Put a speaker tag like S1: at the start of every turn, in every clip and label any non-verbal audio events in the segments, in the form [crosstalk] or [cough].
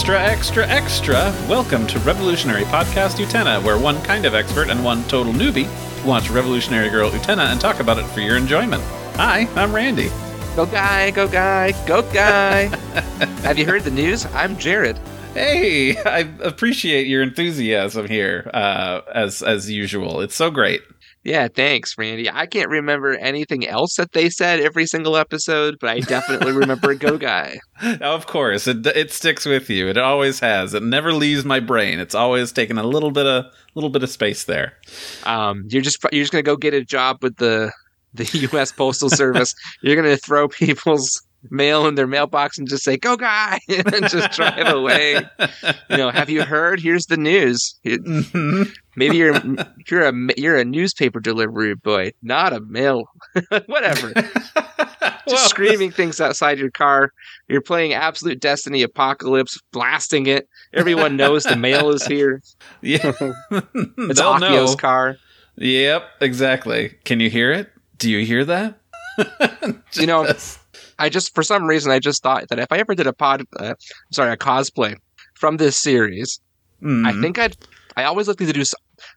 S1: Extra, extra, extra! Welcome to Revolutionary Podcast Utena, where one kind of expert and one total newbie watch Revolutionary Girl Utena and talk about it for your enjoyment. Hi, I'm Randy.
S2: Go guy, go guy, go guy. [laughs] Have you heard the news? I'm Jared.
S1: Hey, I appreciate your enthusiasm here, uh, as as usual. It's so great.
S2: Yeah, thanks, Randy. I can't remember anything else that they said every single episode, but I definitely remember Go Guy. [laughs]
S1: Of course, it it sticks with you. It always has. It never leaves my brain. It's always taken a little bit of little bit of space there.
S2: Um, you're just you're just gonna go get a job with the the [laughs] U.S. Postal Service. you're gonna throw people's mail in their mailbox and just say "Go Guy" [laughs] and just drive away. You know, have you heard? Here's the news.
S1: Mhm.
S2: Maybe you're you're a you're a newspaper delivery boy, not a mail. [laughs] Whatever. [laughs] Just screaming things outside your car. You're playing Absolute Destiny Apocalypse, blasting it. Everyone knows the mail is here.
S1: Yeah,
S2: It's
S1: They'll
S2: Akio's
S1: know.
S2: car.
S1: Yep, exactly. Can you hear it? Do you hear that?
S2: You know, I just for some reason I just thought that if I ever did a pod, uh, sorry, a cosplay from this series, I
S1: Mhm.
S2: think I'd. I always like to do.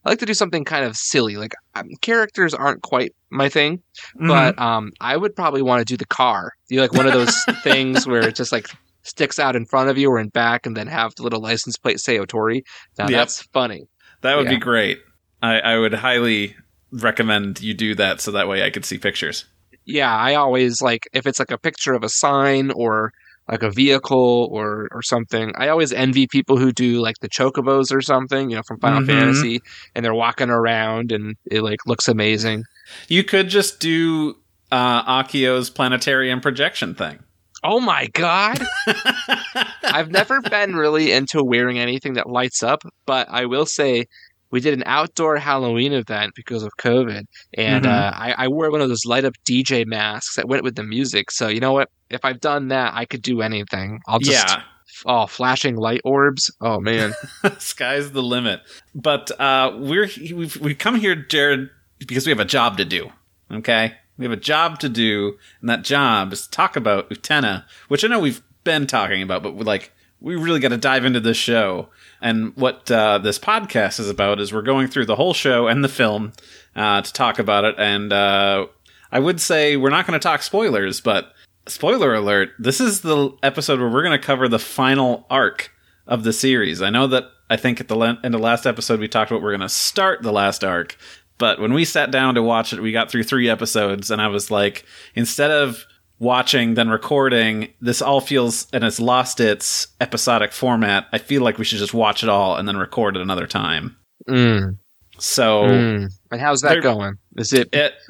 S2: I like to do something kind of silly. Like um, characters aren't quite my thing,
S1: Mhm.
S2: but um, I would probably want to do the car. Do like one of those [laughs] things where it just like sticks out in front of you or in back, and then have the little license plate say Otori. Now
S1: Yep.
S2: that's funny.
S1: that would be great. I, I would highly recommend you do that so that way I could see pictures.
S2: Yeah, I always like if it's like a picture of a sign or like a vehicle or or something. I always envy people who do like the chocobos or something, you know, from Final
S1: Mhm.
S2: Fantasy, and they're walking around and it like looks amazing.
S1: You could just do uh, Akio's planetarium projection thing.
S2: Oh my god! [laughs] I've never been really into wearing anything that lights up, but I will say we did an outdoor Halloween event because of COVID, and
S1: Mhm.
S2: uh, I, I wore one of those light up DJ masks that went with the music. So you know what? If I've done that, I could do anything. I'll just
S1: yeah,
S2: oh, flashing light orbs. Oh man, [laughs]
S1: sky's the limit. But uh, we're we've, we come here, Jared, because we have a job to do. Okay, we have a job to do, and that job is to talk about Utena, which I know we've been talking about, but like we really got to dive into this show. And what uh, this podcast is about is we're going through the whole show and the film uh, to talk about it. And uh, I would say we're not going to talk spoilers, but spoiler alert: this is the episode where we're going to cover the final arc of the series. I know that I think at the le- end of last episode we talked about we're going to start the last arc, but when we sat down to watch it, we got through three episodes, and I was like, instead of watching then recording, this all feels and it's lost its episodic format. I feel like we should just watch it all and then record it another time.
S2: mm,
S1: So.
S2: mm. and how's that going? Is it?
S1: It, [laughs]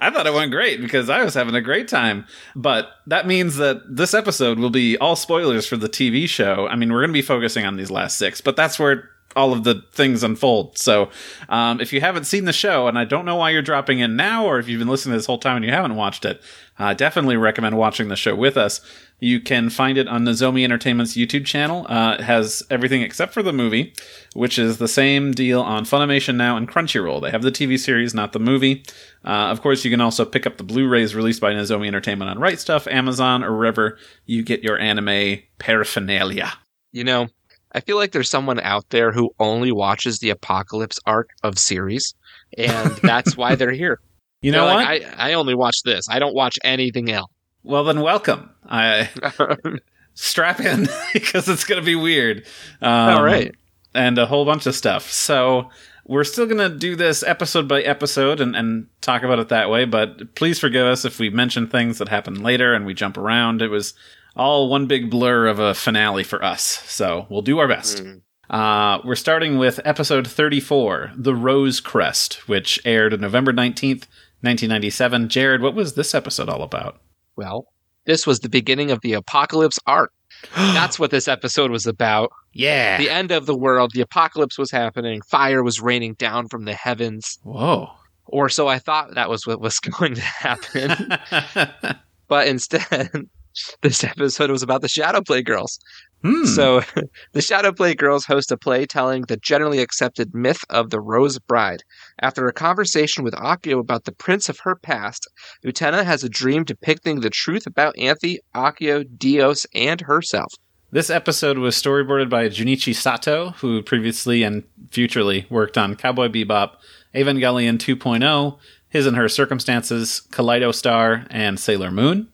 S1: I thought it went great because I was having a great time. But that means that this episode will be all spoilers for the TV show. I mean, we're going to be focusing on these last six, but that's where all of the things unfold. So um, if you haven't seen the show, and I don't know why you're dropping in now, or if you've been listening this whole time and you haven't watched it, I definitely recommend watching the show with us. You can find it on Nozomi Entertainment's YouTube channel. Uh, it has everything except for the movie, which is the same deal on Funimation now and Crunchyroll. They have the TV series, not the movie. Uh, of course, you can also pick up the Blu-rays released by Nozomi Entertainment on Right Stuf, Amazon, or wherever you get your anime paraphernalia.
S2: You know, I feel like there's someone out there who only watches the apocalypse arc of series, and [laughs] that's why they're here.
S1: You know
S2: They're
S1: what?
S2: like, I, I only watch this. I don't watch anything else.
S1: well, then welcome. I [laughs] strap in [laughs] because it's going to be weird. Um,
S2: All right.
S1: and a whole bunch of stuff. So we're still going to do this episode by episode and, and talk about it that way. But please forgive us if we mention things that happen later and we jump around. It was all one big blur of a finale for us. So we'll do our best.
S2: Mm.
S1: Uh, we're starting with episode 34, The Rose Crest, which aired on November 19th, 1997. Jared, what was this episode all about?
S2: Well, this was the beginning of the apocalypse arc. [gasps] That's what this episode was about.
S1: yeah.
S2: The end of the world, the apocalypse was happening, fire was raining down from the heavens,
S1: Whoa.
S2: or so I thought that was what was [laughs] going to happen. [laughs] but instead, [laughs] this episode was about the Shadow Play girls.
S1: Hmm.
S2: So, [laughs] the Shadow Play girls host a play telling the generally accepted myth of the Rose Bride. After a conversation with Akio about the prince of her past, Utena has a dream depicting the truth about Anthy, Akio, Dios, and herself.
S1: This episode was storyboarded by Junichi Sato, who previously and futurely worked on Cowboy Bebop, Evangelion 2.0, His and Her Circumstances, Kaleido Star, and Sailor Moon.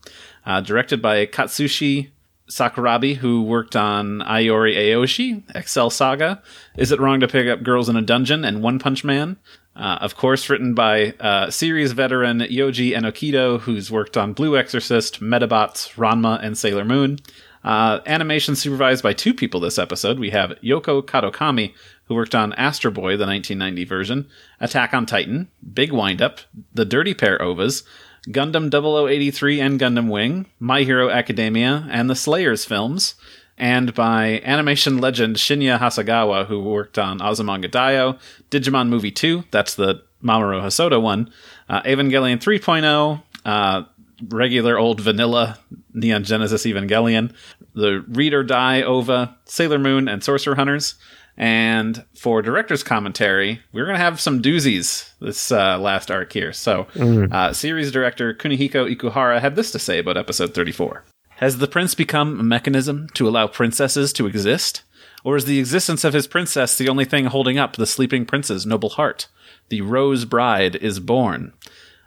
S1: Uh, directed by Katsushi Sakurabi, who worked on Ai Yori Aoshi, Excel Saga, Is It Wrong to Pick Up Girls in a Dungeon, and One Punch Man. Uh, of course, written by uh, series veteran Yoji Enokido, who's worked on Blue Exorcist, Medabots, Ranma, and Sailor Moon. Uh, animation supervised by two people this episode. We have Yoko Kadokami, who worked on Astro Boy, the 1990 version, Attack on Titan, Big Windup, The Dirty Pair Ovas, Gundam 0083 and Gundam Wing, My Hero Academia, and the Slayers films, and by animation legend Shinya Hasegawa, who worked on Azumanga Daioh, Digimon Movie 2, that's the Mamoru Hosoda one, uh, Evangelion 3.0, uh, regular old vanilla Neon Genesis Evangelion, the Read or Die OVA, Sailor Moon, and Sorcerer Hunters. And for director's commentary, we're going to have some doozies this uh, last arc here. So, uh, series director Kunihiko Ikuhara had this to say about episode 34. Has the prince become a mechanism to allow princesses to exist? Or is the existence of his princess the only thing holding up the sleeping prince's noble heart? The Rose Bride is born.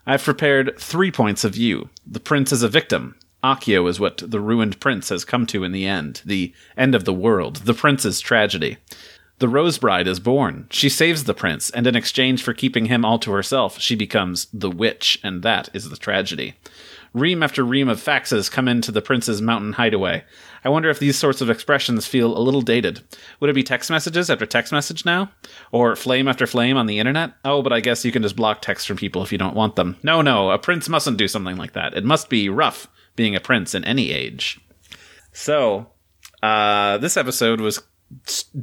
S1: I've prepared three points of view. The prince is a victim. Akio is what the ruined prince has come to in the end. The end of the world. The prince's tragedy. The Rose Bride is born. She saves the prince, and in exchange for keeping him all to herself, she becomes the witch, and that is the tragedy. Ream after ream of faxes come into the prince's mountain hideaway. I wonder if these sorts of expressions feel a little dated. Would it be text messages after text message now? Or flame after flame on the internet? Oh, but I guess you can just block text from people if you don't want them. No, no, a prince mustn't do something like that. It must be rough being a prince in any age. So, uh, this episode was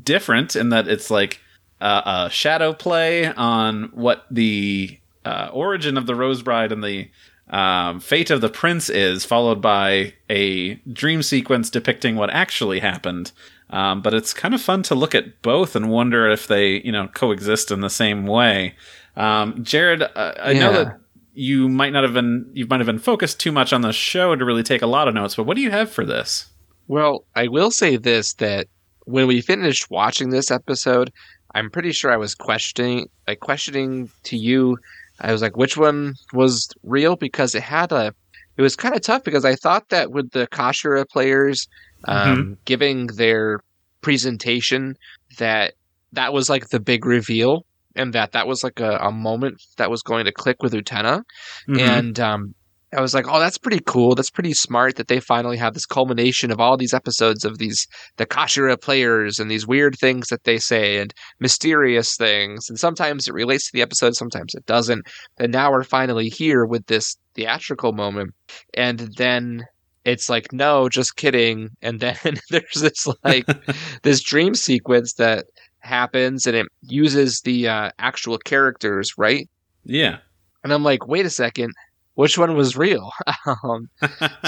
S1: different in that it's like uh, a shadow play on what the uh, origin of the Rose Bride and the um, fate of the prince is, followed by a dream sequence depicting what actually happened. Um, but it's kind of fun to look at both and wonder if they, you know, coexist in the same way. Um, Jared, uh, I know that you might not have been, you might have been focused too much on the show to really take a lot of notes. But what do you have for this?
S2: Well, I will say this that when we finished watching this episode, I'm pretty sure I was questioning like questioning to you. I was like, which one was real? Because it had a it was kind of tough because I thought that with the Kashira players um, giving their presentation that that was like the big reveal and that that was like a, a moment that was going to click with Utena
S1: Mhm.
S2: and um, I was like, "Oh, that's pretty cool. That's pretty smart that they finally have this culmination of all these episodes of these the Kashira players and these weird things that they say and mysterious things. And sometimes it relates to the episode, sometimes it doesn't. And now we're finally here with this theatrical moment, and then it's like, no, just kidding. And then [laughs] there's this like [laughs] this dream sequence that happens, and it uses the uh, actual characters, right?
S1: yeah.
S2: And I'm like, wait a second, which one was real? [laughs] um,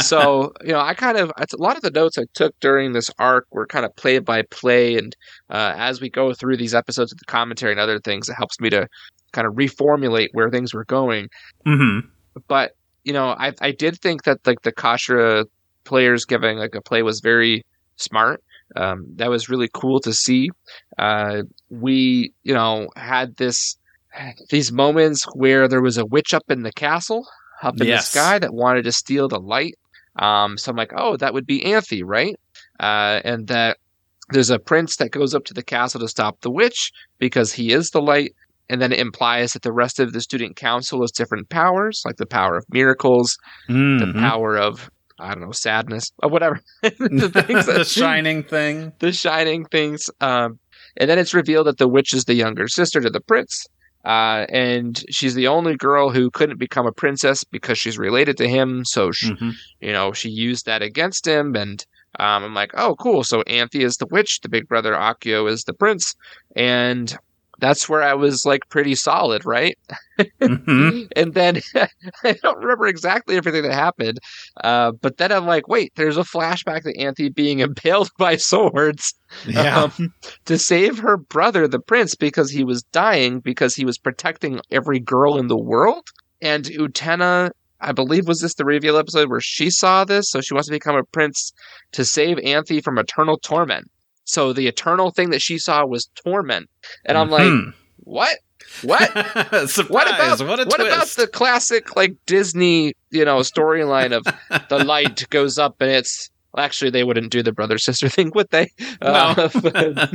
S2: so, [laughs] you know, I kind of, a lot of the notes I took during this arc were kind of play by play. And uh, as we go through these episodes of the commentary and other things, it helps me to kind of reformulate where things were going.
S1: hmm
S2: But, you know, I, I did think that like the Kashira players giving like a play was very smart. Um, that was really cool to see. Uh, we, you know, had this these moments where there was a witch up in the castle, up in
S1: Yes.
S2: the sky that wanted to steal the light. Um, so I'm like, oh, that would be Anthy, right? Uh, and that there's a prince that goes up to the castle to stop the witch because he is the light. And then it implies that the rest of the student council has different powers, like the power of miracles, the
S1: Mhm.
S2: power of I don't know sadness or whatever. [laughs] the [laughs]
S1: the shining thing.
S2: the shining things. Um, and then it's revealed that the witch is the younger sister to the prince. Uh, and she's the only girl who couldn't become a princess because she's related to him. So, she,
S1: Mhm.
S2: you know, she used that against him. And um, I'm like, oh, cool. So Anthy is the witch. The big brother Akio is the prince. And that's where I was like pretty solid, right?
S1: hmm [laughs]
S2: and then [laughs] I don't remember exactly everything that happened, uh, but then I'm like, wait, there's a flashback to Anthy being impaled [laughs] by swords
S1: Yeah.
S2: um, to save her brother, the prince, because he was dying because he was protecting every girl in the world. And Utena, I believe, was this the reveal episode where she saw this, so she wants to become a prince to save Anthy from eternal torment. So the eternal thing that she saw was torment, and I'm like,
S1: Mhm.
S2: what? What? [laughs]
S1: Surprise!
S2: What about
S1: what
S2: what about the classic like Disney, you know, storyline of [laughs] the light goes up and it's well, actually they wouldn't do the brother sister [laughs] thing, would they? Uh, but,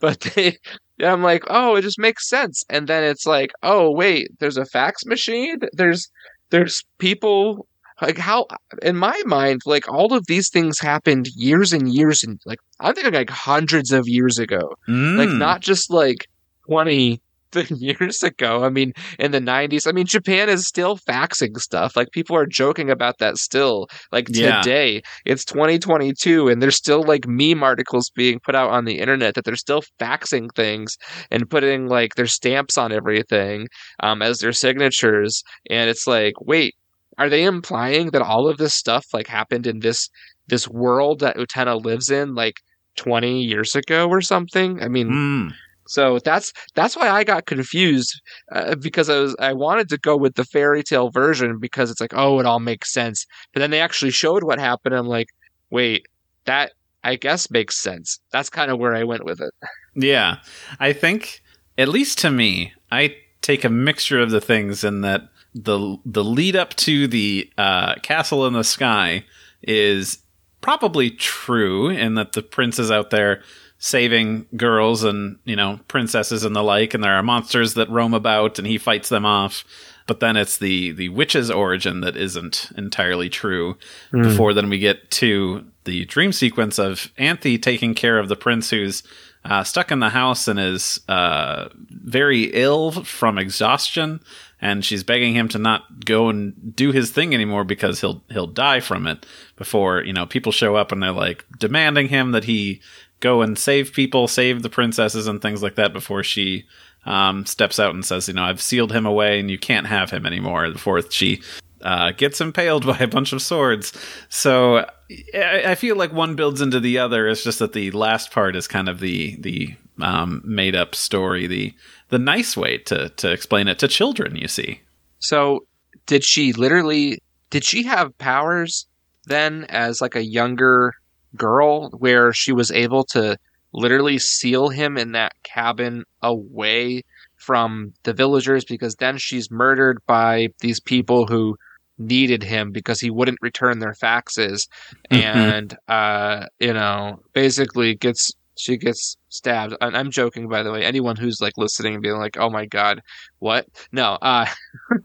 S2: but they yeah, I'm like, oh, it just makes sense. And then it's like, oh wait, there's a fax machine. There's there's people like how in my mind, like all of these things happened years and years and like I'm thinking like hundreds of years ago. Like
S1: Mm.
S2: not just like 20 [laughs] years ago. I mean in the 90s i mean japan is still faxing stuff. Like people are joking about that still. Like
S1: Yeah.
S2: today it's 2022 and there's still like meme articles being put out on the internet that they're still faxing things and putting like their stamps on everything um, as their signatures. And it's like wait are they implying that all of this stuff like happened in this this world that utena lives in like 20 years ago or something i mean
S1: Mm.
S2: so that's that's why I got confused uh, because I was I wanted to go with the fairy tale version because it's like oh it all makes sense, but then they actually showed what happened. I'm like, wait, that I guess makes sense. That's kind of where I went with it.
S1: Yeah, I think at least to me, I take a mixture of the things in that the the lead up to the uh, castle in the sky is probably true in that the prince is out there saving girls and you know princesses and the like, and there are monsters that roam about, and he fights them off. But then it's the the witch's origin that isn't entirely true. Before then, we get to the dream sequence of Anthy taking care of the prince who's uh, stuck in the house and is uh, very ill from exhaustion, and she's begging him to not go and do his thing anymore because he'll he'll die from it. Before you know, people show up and they're like demanding him that he go and save people, save the princesses and things like that. Before she um, steps out and says, you know, I've sealed him away and you can't have him anymore. Before she uh, gets impaled [laughs] by a bunch of swords. So I, I feel like one builds into the other. It's just that the last part is kind of the the um, made up story, the the nice way to to explain it to children. You see,
S2: So did she literally did she have powers then as like a younger girl where she was able to literally seal him in that cabin away from the villagers because then she's murdered by these people who needed him because he wouldn't return their faxes
S1: Mhm.
S2: and uh you know basically gets she gets stabbed and i'm joking by the way anyone who's like listening and being like oh my god what no uh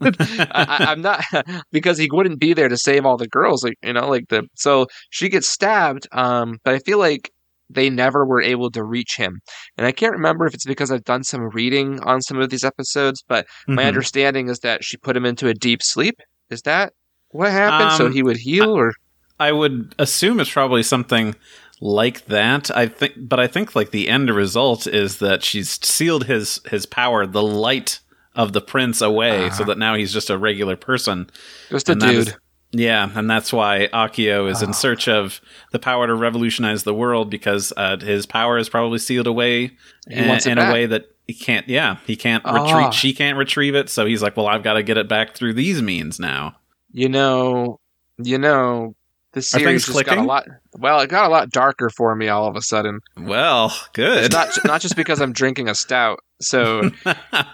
S2: [laughs] I, I, I'm not [laughs] because he wouldn't be there to save all the girls, like you know, like the so she gets stabbed. Um, but I feel like they never were able to reach him, and I can't remember if it's because I've done some reading on some of these episodes, but my
S1: Mhm.
S2: understanding is that she put him into a deep sleep. Is that what happened? so
S1: Um,
S2: he would heal, or
S1: I would assume it's probably something like that. I think, but I think like the end result is that she's sealed his his power, the light of the prince away, so
S2: Ah.
S1: that now he's just a regular person.
S2: just a
S1: and
S2: dude.
S1: is- Yeah, and that's why Akio is
S2: Oh.
S1: in search of the power to revolutionize the world because uh, his power is probably sealed away in, in a way that he can't. Yeah, he can't
S2: Ah.
S1: retrieve. She can't retrieve it, so he's like, "Well, I've got to get it back through these means now."
S2: you know, you know, the series just got a lot. Well, it got a lot darker for me all of a sudden.
S1: Well, good.
S2: It's not not just because I'm drinking a stout. So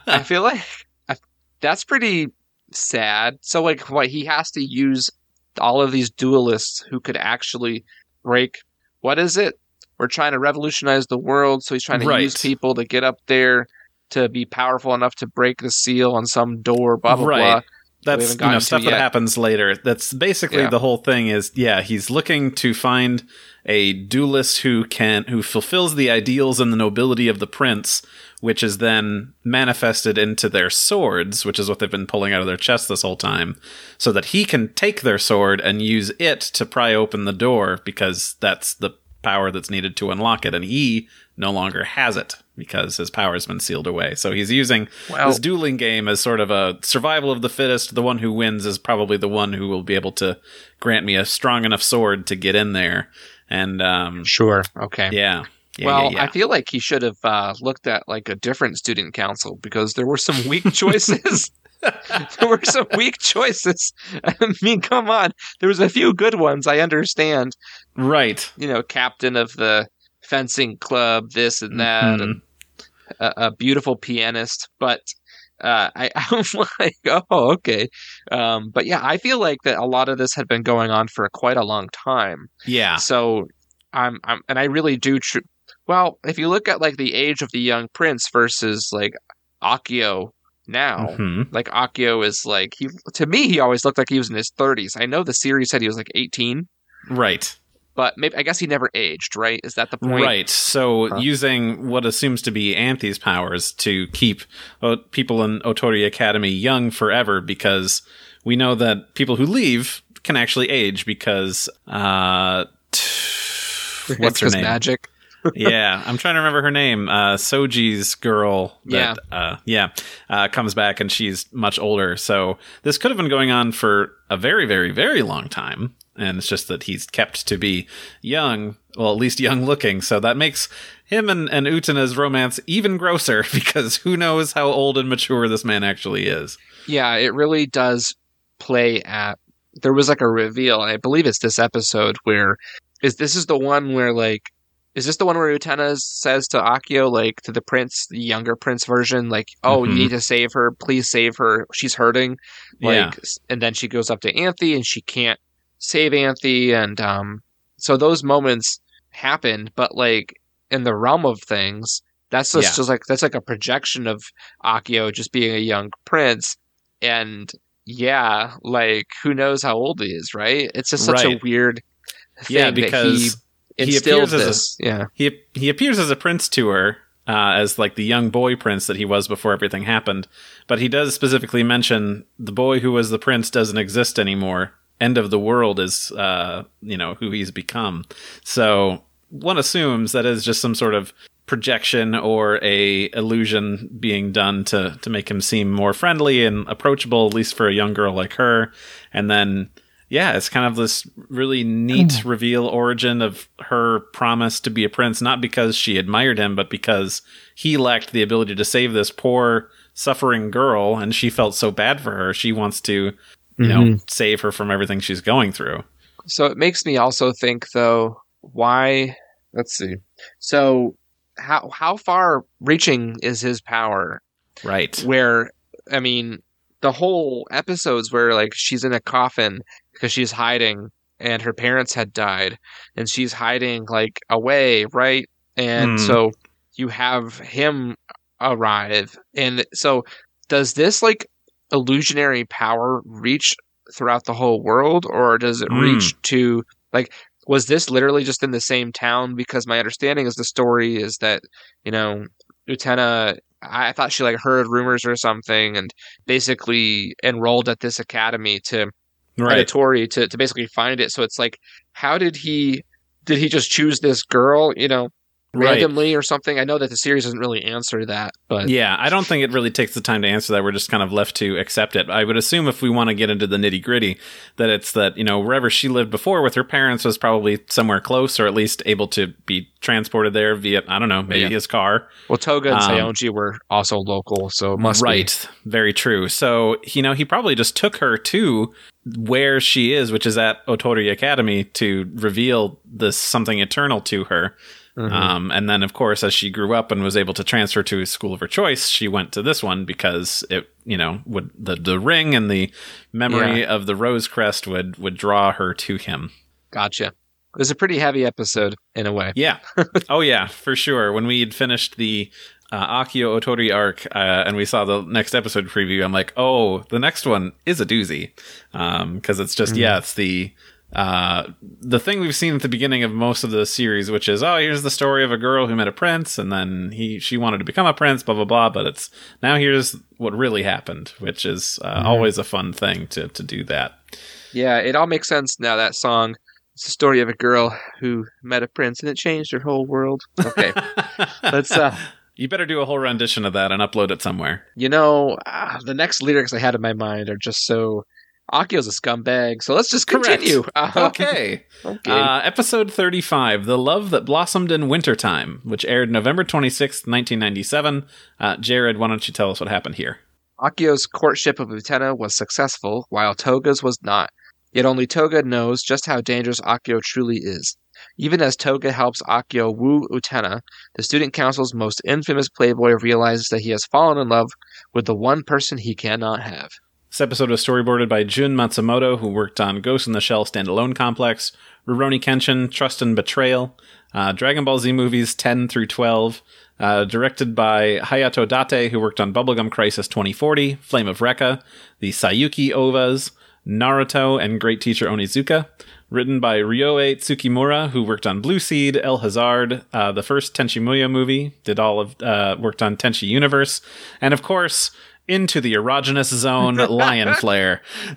S2: I [laughs] feel like I, that's pretty sad. So like what he has to use all of these duelists who could actually break what is it? We're trying to revolutionize the world, so he's trying to
S1: Right.
S2: use people to get up there to be powerful enough to break the seal on some door, blah blah
S1: Right.
S2: blah.
S1: That's you know stuff that
S2: yet.
S1: happens later. That's basically
S2: Yeah.
S1: the whole thing. Is yeah, he's looking to find a duelist who can who fulfills the ideals and the nobility of the prince, which is then manifested into their swords, which is what they've been pulling out of their chests this whole time, so that he can take their sword and use it to pry open the door because that's the power that's needed to unlock it, and he no longer has it. Because his power's been sealed away. So he's using
S2: Well-
S1: this dueling game as sort of a survival of the fittest. The one who wins is probably the one who will be able to grant me a strong enough sword to get in there. And um,
S2: Sure. Okay.
S1: yeah. Yeah,
S2: well,
S1: yeah, yeah.
S2: I feel like he should have uh, looked at like a different student council because there were some weak [laughs] choices. [laughs] there were some weak choices. [laughs] I mean, come on. There was a few good ones. I understand.
S1: right.
S2: You know, captain of the fencing club, this and that,
S1: Mhm.
S2: and a, a beautiful pianist. But uh, I, [laughs] I'm like, oh, okay. Um, but yeah, I feel like that a lot of this had been going on for quite a long time.
S1: Yeah.
S2: So I'm, I'm and I really do. Tr- well, if you look at like the age of the young prince versus like Akio now,
S1: Mhm.
S2: like Akio is like he to me he always looked like he was in his 30s. I know the series said he was like 18,
S1: Right.
S2: But maybe I guess he never aged. Right? Is that the point?
S1: Right. So
S2: Huh.
S1: using what assumes to be Anthy's powers to keep uh, people in Otori Academy young forever because we know that people who leave can actually age because uh what's her name?
S2: magic.
S1: Yeah, I'm trying to remember her name. Uh, Soji's girl. That, yeah, uh, yeah, uh, comes back and she's much older. So this could have been going on for a very, very, very long time. And it's just that he's kept to be young, well, at least young looking. So that makes him and, and Utena's romance even grosser [laughs] because who knows how old and mature this man actually is.
S2: Yeah, it really does play at. There was like a reveal, and I believe it's this episode where is this is the one where like is this the one where Utena says to Akio like to the prince, the younger prince version, like, "Oh,
S1: Mhm.
S2: you need to save her. Please save her. She's hurting." Like,
S1: Yeah.
S2: and then she goes up to Anthy and she can't save Anthy, and um, so those moments happened, but like in the realm of things, that's just,
S1: Yeah.
S2: just like that's like a projection of Akio just being a young prince, and yeah, like who knows how old he is, right? It's just such a weird thing
S1: Yeah,
S2: that
S1: because
S2: he
S1: he appears as a-
S2: yeah,
S1: he he appears as a prince to her uh, as like the young boy prince that he was before everything happened but he does specifically mention the boy who was the prince doesn't exist anymore. End of the world is uh, you know who he's become. So one assumes that is just some sort of projection or a illusion being done to to make him seem more friendly and approachable at least for a young girl like her and then yeah, it's kind of this really neat hmm. reveal origin of her promise to be a prince, not because she admired him, but because he lacked the ability to save this poor, suffering girl, and she felt so bad for her. She wants to, you know, mm-hmm. save her from everything she's going through.
S2: So it makes me also think though, why let's see. So how how far reaching is his power?
S1: Right.
S2: Where I mean, the whole episodes where like she's in a coffin because she's hiding and her parents had died and she's hiding like away, right? And
S1: Hmm.
S2: so you have him arrive and so does this like illusionary power reach throughout the whole world or does it
S1: Hmm.
S2: reach to like was this literally just in the same town because my understanding is the story is that you know Utena I thought she like heard rumors or something and basically enrolled at this academy to
S1: Right.
S2: To, to basically find it. So it's like, how did he did he just choose this girl, you know,
S1: Right.
S2: randomly or something? I know that the series doesn't really answer that, but
S1: Yeah, I don't think it really takes the time to answer that. We're just kind of left to accept it. I would assume if we want to get into the nitty gritty, that it's that, you know, wherever she lived before with her parents was probably somewhere close or at least able to be transported there via, I don't know, maybe
S2: Yeah.
S1: his car.
S2: well, Toga and
S1: Um,
S2: Saionji were also local, so it must be.
S1: right. Very true. So, you know, he probably just took her to where she is, which is at Otori Academy to reveal this something eternal to her.
S2: Mhm.
S1: Um, and then, of course, as she grew up and was able to transfer to a school of her choice, she went to this one because it, you know, would the the ring and the memory of the rose crest would would draw her to him.
S2: Gotcha. It was a pretty heavy episode in a way.
S1: Yeah. [laughs] oh yeah, for sure. When we had finished the uh, Akio Otori arc uh, and we saw the next episode preview, I'm like, oh, the next one is a doozy because it's just yeah, it's the. Uh, the thing we've seen at the beginning of most of the series, which is, oh, here's the story of a girl who met a prince, and then he she wanted to become a prince, blah blah blah. But it's now here's what really happened, which is uh, always a fun thing to to do that.
S2: Yeah, it all makes sense now. That song. It's the story of a girl who met a prince and it changed her whole world. Okay, [laughs] let's uh
S1: You better do a whole rendition of that and upload it somewhere.
S2: You know, uh, the next lyrics I had in my mind are just so. Akio's a scumbag, so let's just continue. Uh, [laughs]
S1: Okay. [laughs]
S2: okay.
S1: Uh, episode 35, The Love That Blossomed in Wintertime, which aired November 26th, 1997. Uh, Jared, why don't you tell us what happened here?
S2: Akio's courtship of Utena was successful, while Toga's was not. Yet only Toga knows just how dangerous Akio truly is. Even as Toga helps Akio woo Utena, the student council's most infamous playboy realizes that he has fallen in love with the one person he cannot have.
S1: This episode was storyboarded by Jun Matsumoto, who worked on Ghost in the Shell Standalone Complex, Rurouni Kenshin, Trust and Betrayal, uh, Dragon Ball Z movies 10 through 12, uh, directed by Hayato Date, who worked on Bubblegum Crisis 2040, Flame of Rekka, the Saiyuki OVAs, Naruto, and Great Teacher Onizuka. Written by Ryoe Tsukimura, who worked on Blue Seed, El Hazard, uh, the first Tenchi Muyo movie, did all of uh, worked on Tenchi Universe, and of course, into the erogenous zone, Lion [laughs] Flare. [laughs]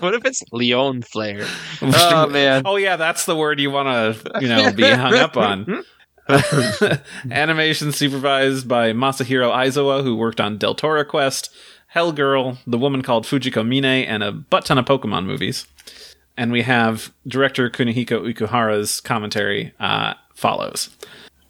S2: what if it's Leon Flare? [laughs] Oh man.
S1: Oh yeah, that's the word you want to, you know, be hung up on. Animation supervised by Masahiro Aizawa, who worked on Deltora Quest, Hell Girl, The Woman Called Fujiko Mine, and a butt ton of Pokemon movies. And we have director Kunihiko Ikuhara's commentary uh, follows.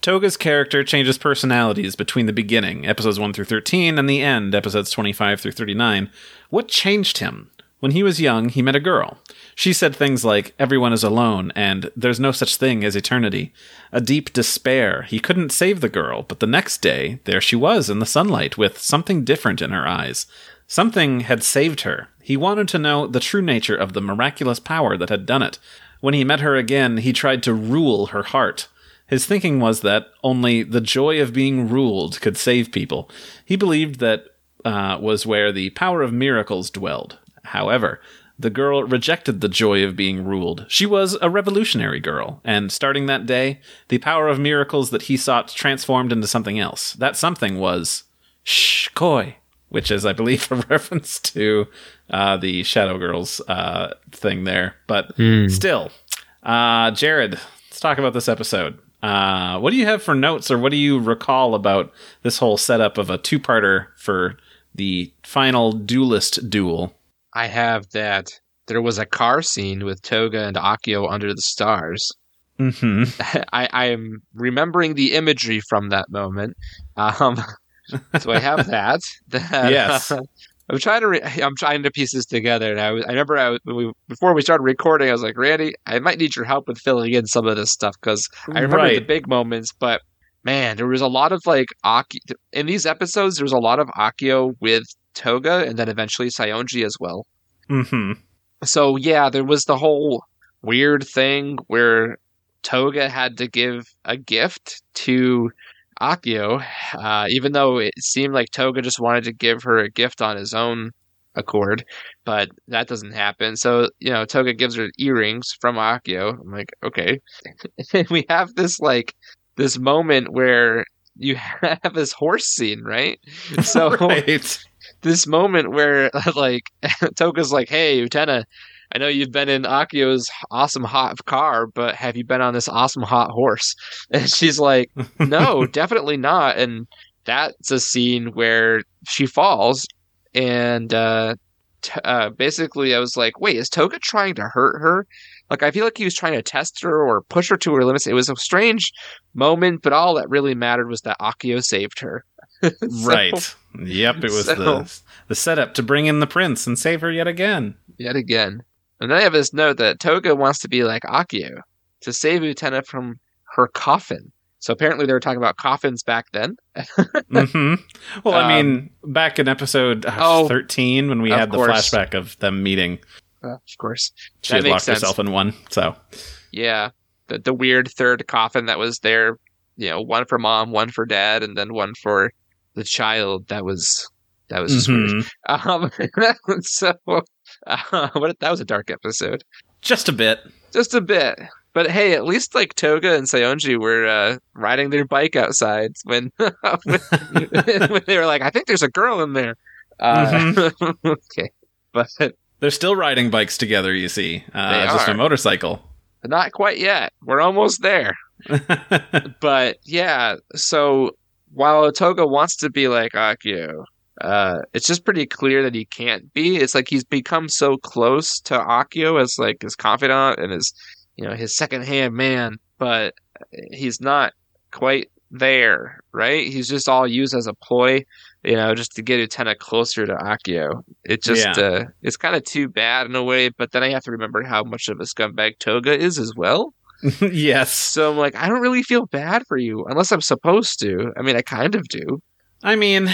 S1: Toga's character changes personalities between the beginning, episodes 1 through 13, and the end, episodes 25 through 39. What changed him? When he was young, he met a girl. She said things like, Everyone is alone, and There's no such thing as eternity. A deep despair. He couldn't save the girl, but the next day, there she was in the sunlight with something different in her eyes. Something had saved her. He wanted to know the true nature of the miraculous power that had done it. When he met her again, he tried to rule her heart. His thinking was that only the joy of being ruled could save people. He believed that uh, was where the power of miracles dwelled. However, the girl rejected the joy of being ruled. She was a revolutionary girl, and starting that day, the power of miracles that he sought transformed into something else. That something was Shh Koi, which is, I believe, [laughs] a reference to uh, the Shadow Girls uh, thing there. But still, uh, Jared, let's talk about this episode. Uh, what do you have for notes, or what do you recall about this whole setup of a two-parter for the final duelist duel?
S2: I have that there was a car scene with Toga and Akio under the stars.
S1: Mm-hmm. [laughs]
S2: I, I am remembering the imagery from that moment. Um, [laughs] so I have that. That- [laughs]
S1: Yes.
S2: I'm trying to. Re- [laughs] I'm trying to piece this together. And I, was, I remember I, was- we, before we started recording, I was like, Randy, I might need your help with filling in some of this stuff because I remember the big moments, but man, there was a lot of like Aki in these episodes. There was a lot of Akio with Toga, and then eventually Saionji as well.
S1: Mm-hmm.
S2: So yeah, there was the whole weird thing where Toga had to give a gift to Akio, uh, even though it seemed like Toga just wanted to give her a gift on his own accord, but that doesn't happen. So you know, Toga gives her earrings from Akio. I'm like, okay. [laughs] we have this like this moment where you [laughs] have this horse scene, right? [laughs] So
S1: right.
S2: this moment where like Toga's like, "Hey, Utena, I know you've been in Akio's awesome hot car, but have you been on this awesome hot horse?" [laughs] And she's like, "No, [laughs] definitely not." And that's a scene where she falls, and uh, t- uh, basically, I was like, "Wait, is Toga trying to hurt her?" Like, I feel like he was trying to test her or push her to her limits. It was a strange moment, but all that really mattered was that Akio saved her. [laughs] So-
S1: right. Yep. It was
S2: so-
S1: the the setup to bring in the prince and save her yet again.
S2: yet again. And then I have this note that Toga wants to be like Akio to save Utena from her coffin. So apparently they were talking about coffins back then. [laughs]
S1: hmm Well, I
S2: Um,
S1: mean, back in episode uh,
S2: oh,
S1: thirteen, when we had the
S2: course.
S1: flashback of them meeting,
S2: Uh, of course.
S1: she
S2: That
S1: had locked
S2: sense.
S1: herself in one. So
S2: Yeah. The the weird third coffin that was there, you know, one for mom, one for dad, and then one for the child. That was that was just weird.
S1: Mhm.
S2: Um [laughs] so uh, [laughs] what that was a dark episode.
S1: just a bit.
S2: Just a bit. But hey, at least like Toga and Saionji were uh, riding their bike outside when [laughs] when, [laughs] when they were like, "I think there's a girl in there." Uh, okay, but
S1: They're still riding bikes together. You see, uh, just a
S2: are.
S1: motorcycle.
S2: not quite yet. We're almost there. but yeah, so while Toga wants to be like Akio, uh, it's just pretty clear that he can't be. It's like he's become so close to Akio as like his confidant and his, you know, his second hand man, but he's not quite there, right? He's just all used as a ploy, you know, just to get Utena closer to Akio. It just,
S1: Yeah.
S2: uh, it's kind of too bad in a way, but then I have to remember how much of a scumbag Toga is as well. [laughs]
S1: yes.
S2: So I'm like, I don't really feel bad for you unless I'm supposed to. I mean, I kind of do.
S1: I mean,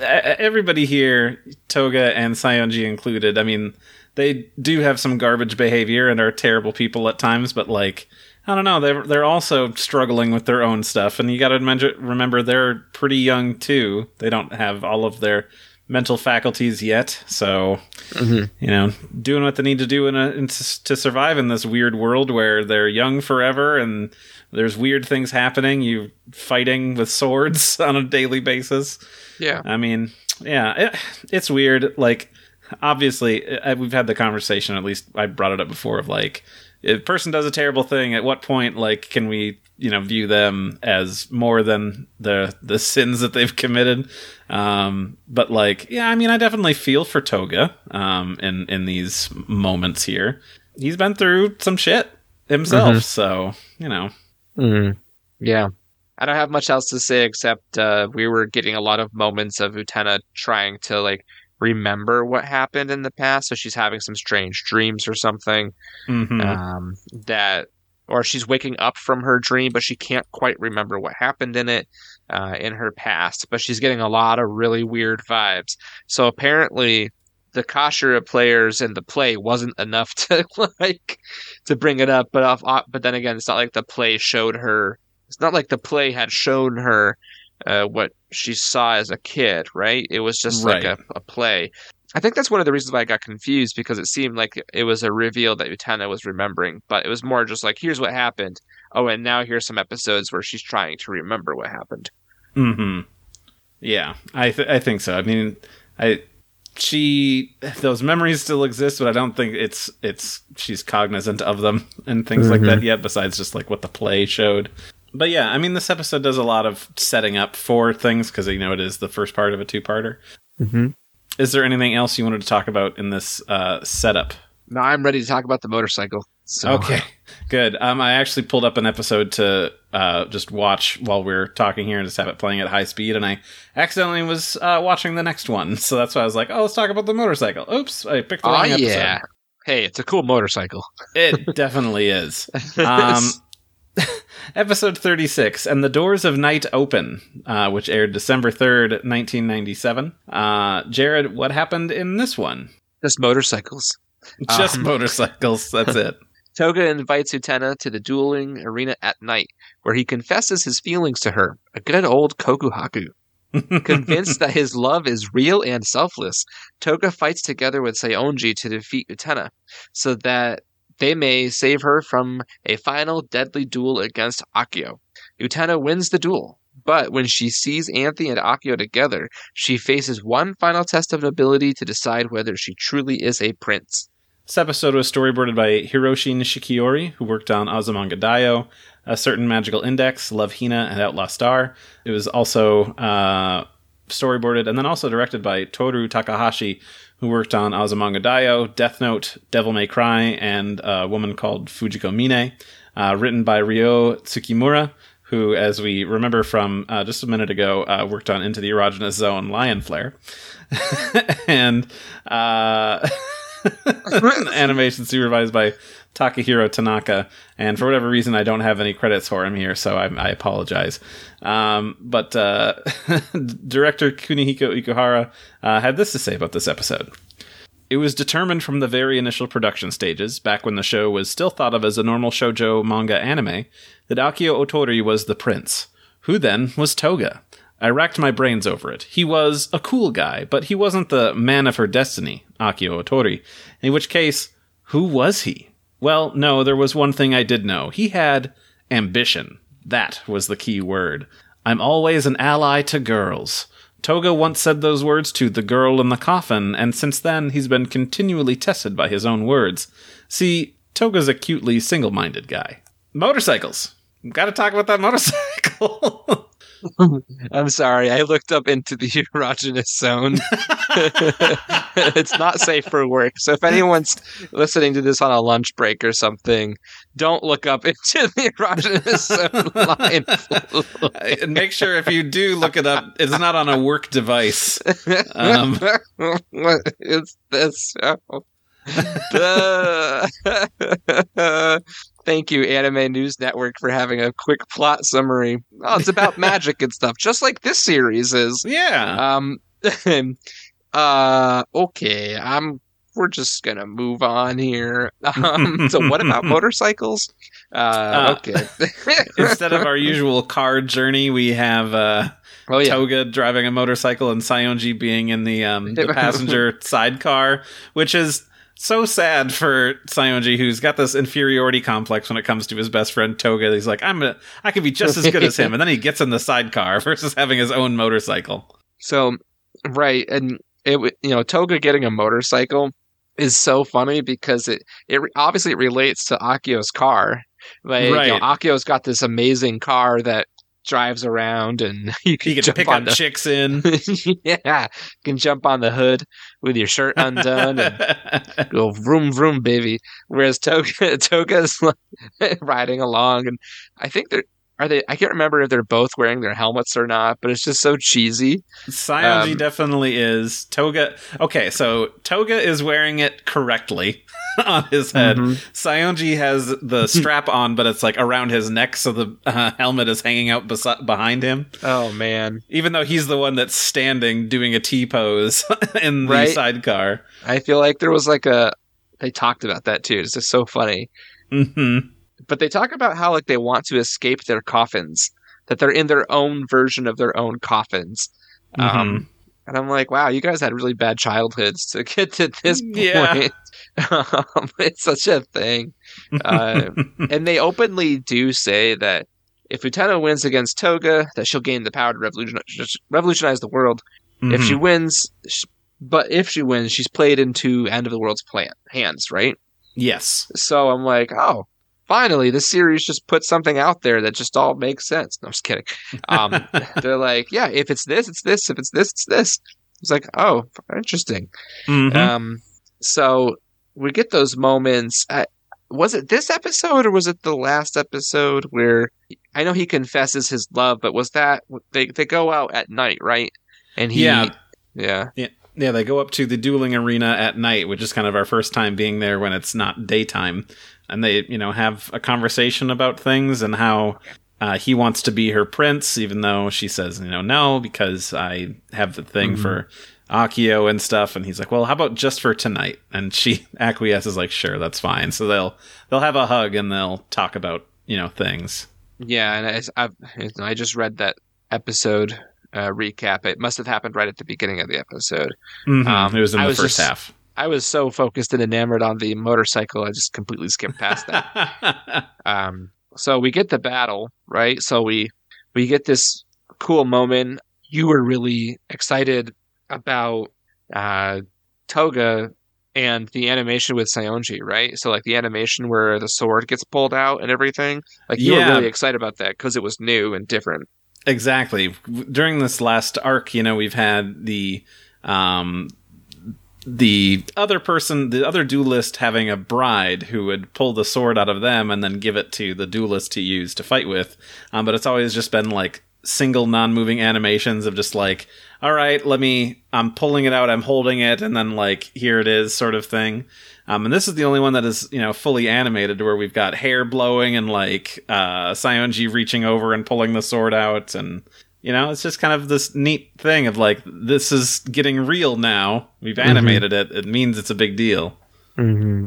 S1: everybody here, Toga and Saionji included, I mean, they do have some garbage behavior and are terrible people at times, but like, I don't know, they're they're also struggling with their own stuff, and you got to remember, they're pretty young too. They don't have all of their mental faculties yet, so mm-hmm. you know, doing what they need to do in a, in, to survive in this weird world where they're young forever and there's weird things happening. You fighting with swords [laughs] on a daily basis.
S2: Yeah.
S1: I mean, yeah, it, it's weird. Like, obviously, uh, we've had the conversation. At least I brought it up before. Of like, if a person does a terrible thing, at what point, like, can we, you know, view them as more than the the sins that they've committed? Um, but like, yeah, I mean, I definitely feel for Toga. Um, in in these moments here, he's been through some shit himself. So you know,
S2: Mm. Yeah. I don't have much else to say except uh, we were getting a lot of moments of Utena trying to like remember what happened in the past. So she's having some strange dreams or something.
S1: mhm.
S2: Um, that or she's waking up from her dream, but she can't quite remember what happened in it uh, in her past. But she's getting a lot of really weird vibes. So apparently, the Kashira players and the play wasn't enough to [laughs] like to bring it up. But off, but then again, it's not like the play showed her. It's not like the play had shown her uh, what she saw as a kid, right? It was just like a, a play. I think that's one of the reasons why I got confused because it seemed like it was a reveal that Utena was remembering, but it was more just like, here's what happened. Oh, and now here's some episodes where she's trying to remember what happened.
S1: Hmm. Yeah, I th- I think so. I mean, I she those memories still exist, but I don't think it's it's she's cognizant of them [laughs] and things like that yet. Besides just like what the play showed. But yeah, I mean, this episode does a lot of setting up for things because you know it is the first part of a two-parter.
S2: Mm-hmm.
S1: Is there anything else you wanted to talk about in this uh, setup?
S2: Now I'm ready to talk about the motorcycle. So,
S1: Okay, good. Um, I actually pulled up an episode to uh, just watch while we are talking here and just have it playing at high speed, and I accidentally was uh, watching the next one, [laughs] so that's why I was like, "Oh, let's talk about the motorcycle." Oops, I picked the
S2: Oh
S1: wrong episode.
S2: yeah. Hey, it's a cool motorcycle. [laughs]
S1: It definitely is. [laughs] Um, episode 36, And the Doors of Night Open, uh, which aired December 3rd, 1997. Uh, Jared, what happened in this one?
S2: Just motorcycles.
S1: Just
S2: Um,
S1: motorcycles, that's it.
S2: Toga invites Utena to the dueling arena at night, where he confesses his feelings to her, a good old Kokuhaku. [laughs] Convinced that his love is real and selfless, Toga fights together with Saionji to defeat Utena, so that they may save her from a final deadly duel against Akio. Utena wins the duel, but when she sees Anthy and Akio together, she faces one final test of nobility to decide whether she truly is a prince.
S1: This episode was storyboarded by Hiroshi Nishikiori, who worked on Azumanga Daioh, A Certain Magical Index, Love Hina, and Outlaw Star. It was also uh, storyboarded and then also directed by Toru Takahashi, who worked on Azumanga Daioh, Death Note, Devil May Cry, and a woman called Fujiko Mine. Uh, written by Ryo Tsukimura, who, as we remember from uh, just a minute ago, uh, worked on Into the Erogenous Zone Lion Flare. [laughs] and uh, [laughs] [laughs] animation supervised by Takahiro Tanaka. And for whatever reason, I don't have any credits for him here, so I, I apologize. Um, but uh, [laughs] director Kunihiko Ikuhara uh, had this to say about this episode. It was determined from the very initial production stages, back when the show was still thought of as a normal shoujo manga anime, that Akio Otori was the prince. Who then was Toga? I racked my brains over it. He was a cool guy, but he wasn't the man of her destiny, Akio Otori. In which case, who was he? Well, no, there was one thing I did know. He had ambition. That was the key word. I'm always an ally to girls. Toga once said those words to the girl in the coffin, and since then he's been continually tested by his own words. See, Toga's a cutely single-minded guy. Motorcycles. Got to talk about that [laughs] motorcycle. [laughs]
S2: I'm sorry, I looked up into the [laughs] erogenous zone. [laughs] it's not safe for work. So if anyone's listening to this on a lunch break or something, don't look up into the erogenous zone line.
S1: and make sure if you do look it up, it's not on a work device. Um,
S2: what is this? show? Thank you, Anime News Network, for having a quick plot summary. Oh, it's about [laughs] magic and stuff, just like this series is.
S1: yeah.
S2: Um, [laughs] uh, okay, I'm. We're just gonna move on here. Um, so what about [laughs] motorcycles? Uh,
S1: Uh,
S2: okay.
S1: Instead of our usual car journey, we have uh,
S2: oh yeah,
S1: Toga driving a motorcycle and Saionji being in the um, the passenger sidecar, which is so sad for Saionji, who's got this inferiority complex when it comes to his best friend Toga. He's like, I'm a, I could be just as good as him, and then he gets in the sidecar [laughs] versus having his own motorcycle.
S2: So, right, and it you know Toga getting a motorcycle is so funny because it it obviously it relates to Akio's car. Like, you know,
S1: Right.
S2: Akio's got this amazing car that drives around, and [laughs] you can,
S1: He can pick
S2: on
S1: up chicks in. [laughs]
S2: yeah, you can jump on the hood with your shirt undone and [laughs] go vroom vroom, baby. Whereas Toga Toga's like riding along, and I think they're. Are they? I can't remember if they're both wearing their helmets or not, but it's just so cheesy.
S1: Saionji
S2: Um,
S1: definitely is. Toga. Okay, so Toga is wearing it correctly [laughs] on his head.
S2: Mhm.
S1: Saionji has the [laughs] strap on, but it's like around his neck, so the uh, helmet is hanging out besi- behind him.
S2: Oh man,
S1: Even though he's the one that's standing doing a T pose [laughs] in the
S2: Right.
S1: sidecar.
S2: I feel like there was like a. They talked about that too. It's just so funny.
S1: hmm
S2: But they talk about how like they want to escape their coffins, that they're in their own version of their own coffins.
S1: Mm-hmm.
S2: Um, and I'm like, wow, you guys had really bad childhoods to get to this
S1: Yeah.
S2: point. [laughs] um, it's such a thing. Uh, [laughs] and they openly do say that if Utena wins against Toga, that she'll gain the power to revolutionize, revolutionize the world. If
S1: Mm-hmm.
S2: she wins, sh but if she wins, she's played into End of the World's plan hands, right?
S1: yes.
S2: So I'm like, oh, finally, this series just put something out there that just all makes sense. No, I'm just kidding. Um, [laughs] they're like, yeah, if it's this, it's this. If it's this, it's this. It's like, oh, interesting.
S1: Mhm.
S2: Um, so we get those moments. At, was it this episode or was it the last episode where I know he confesses his love, but was that they they go out at night, right? And he,
S1: Yeah.
S2: yeah,
S1: Yeah, they go up to the dueling arena at night, which is kind of our first time being there when it's not daytime. And they, you know, have a conversation about things and how uh, he wants to be her prince, even though she says, you know, no, because I have the thing for Akio and stuff. And he's like, well, how about just for tonight? And she [laughs] acquiesces, like, sure, that's fine. So they'll they'll have a hug and they'll talk about, you know, things.
S2: yeah. And I, I've, I just read that episode uh, recap. It must have happened right at the beginning of the episode.
S1: Mhm.
S2: Um,
S1: it was in the
S2: was
S1: first
S2: just-
S1: half.
S2: I was so focused and enamored on the motorcycle, I just completely skipped past that. [laughs] Um, so we get the battle, right? So we we get this cool moment. You were really excited about uh, Toga and the animation with Saionji, right? So like the animation where the sword gets pulled out and everything. Like you
S1: Yeah.
S2: were really excited about that because it was new and different.
S1: Exactly. During this last arc, you know, we've had the um the other person, the other duelist having a bride who would pull the sword out of them and then give it to the duelist to use to fight with. Um, but it's always just been like single non-moving animations of just like, all right, let me, I'm pulling it out, I'm holding it, and then like, here it is sort of thing. Um, and this is the only one that is, you know, fully animated where we've got hair blowing and like, uh, Saionji reaching over and pulling the sword out. And, you know, it's just kind of this neat thing of like, this is getting real now. We've animated it. It means it's a big deal.
S2: Mm-hmm.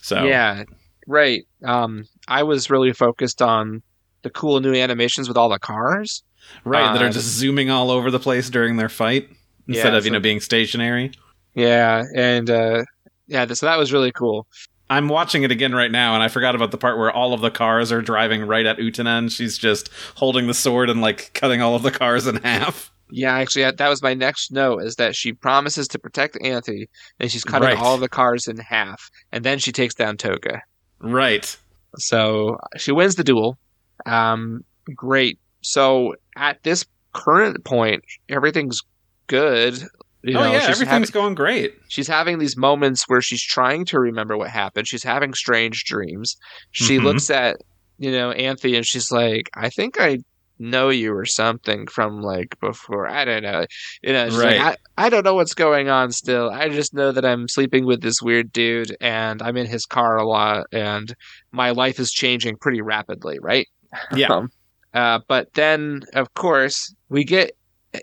S1: So,
S2: Yeah, right. Um, I was really focused on the cool new animations with all the cars.
S1: right. that are
S2: Uh,
S1: just zooming all over the place during their fight instead
S2: Yeah,
S1: of, you
S2: so-
S1: know, being stationary.
S2: Yeah, and uh, yeah, so that was really cool.
S1: I'm watching it again right now, and I forgot about the part where all of the cars are driving right at Utena, and she's just holding the sword and like cutting all of the cars in half.
S2: Yeah, actually, that was my next note: is that she promises to protect Anthy, and she's cutting
S1: Right.
S2: all of the cars in half, and then she takes down Toga.
S1: Right.
S2: So she wins the duel. Um, great. So at this current point, everything's good. You
S1: oh
S2: know,
S1: yeah, everything's going great.
S2: she's having these moments where she's trying to remember what happened. She's having strange dreams. She
S1: Mhm.
S2: looks at, you know, Anthony and she's like, I think I know you or something from like before. I don't know. You know, she's
S1: Right.
S2: like, I, I don't know what's going on still. I just know that I'm sleeping with this weird dude and I'm in his car a lot and my life is changing pretty rapidly, right?
S1: Yeah. [laughs]
S2: Um, uh, but then, of course, we get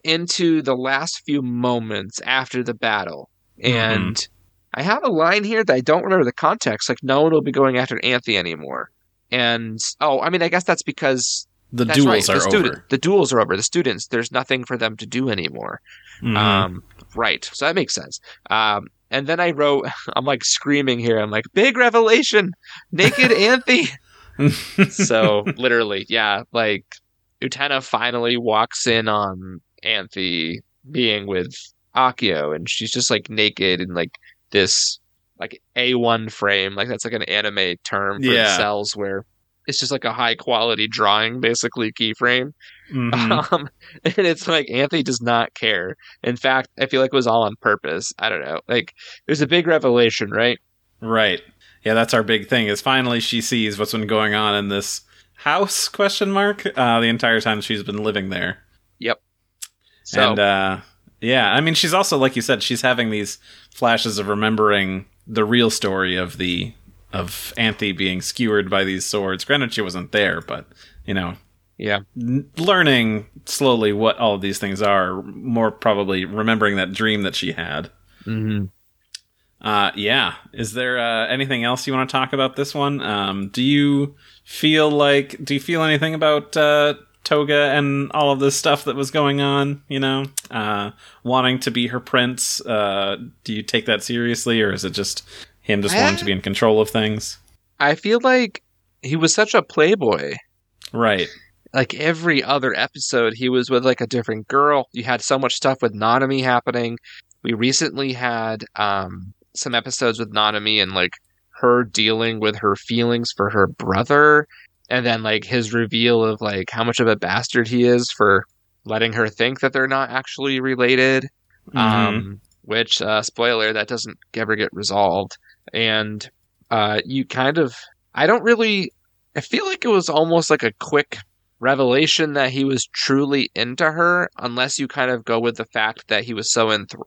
S2: into the last few moments after the battle,
S1: Mm-hmm.
S2: and I have a line here that I don't remember the context. Like, no one will be going after Anthy anymore. And oh, I mean, I guess that's because
S1: The
S2: that's
S1: duels
S2: right. The
S1: are
S2: student,
S1: over.
S2: the duels are over. The students, there's nothing for them to do anymore.
S1: Mhm.
S2: Um, right. So that makes sense. Um, and then I wrote, [laughs] I'm like screaming here. I'm like, big revelation, naked Anthy. [laughs] so literally, yeah, like Utena finally walks in on Anthy being with Akio, and she's just like naked in like this like A1 frame, like that's like an anime term for
S1: Yeah.
S2: cells where it's just like a high quality drawing, basically keyframe.
S1: Mhm. [laughs]
S2: Um, and it's like Anthony does not care. In fact, I feel like it was all on purpose. I don't know. Like there's a big revelation, right?
S1: Right. Yeah, that's our big thing. Is finally she sees what's been going on in this house? Question mark. Uh, the entire time she's been living there,
S2: So
S1: and uh, yeah, I mean, she's also like you said, she's having these flashes of remembering the real story of the of Anthy being skewered by these swords. Granted, she wasn't there, but you know,
S2: yeah,
S1: n- learning slowly what all of these things are. More probably remembering that dream that she had.
S2: hmm
S1: Uh, yeah. Is there uh, anything else you want to talk about this one? Um, do you feel like do you feel anything about uh, Toga and all of this stuff that was going on? You know, uh, wanting to be her prince. Uh, do you take that seriously, or is it just him just wanting to be in control of things?
S2: I feel like he was such a playboy.
S1: Right.
S2: Like every other episode, he was with like a different girl. You had so much stuff with Nanami happening. We recently had um, some episodes with Nanami and like her dealing with her feelings for her brother, and then like his reveal of like how much of a bastard he is for letting her think that they're not actually related.
S1: Mhm.
S2: um, which uh, spoiler that doesn't ever get resolved, and uh, you kind of I don't really I feel like it was almost like a quick revelation that he was truly into her, unless you kind of go with the fact that he was so enth-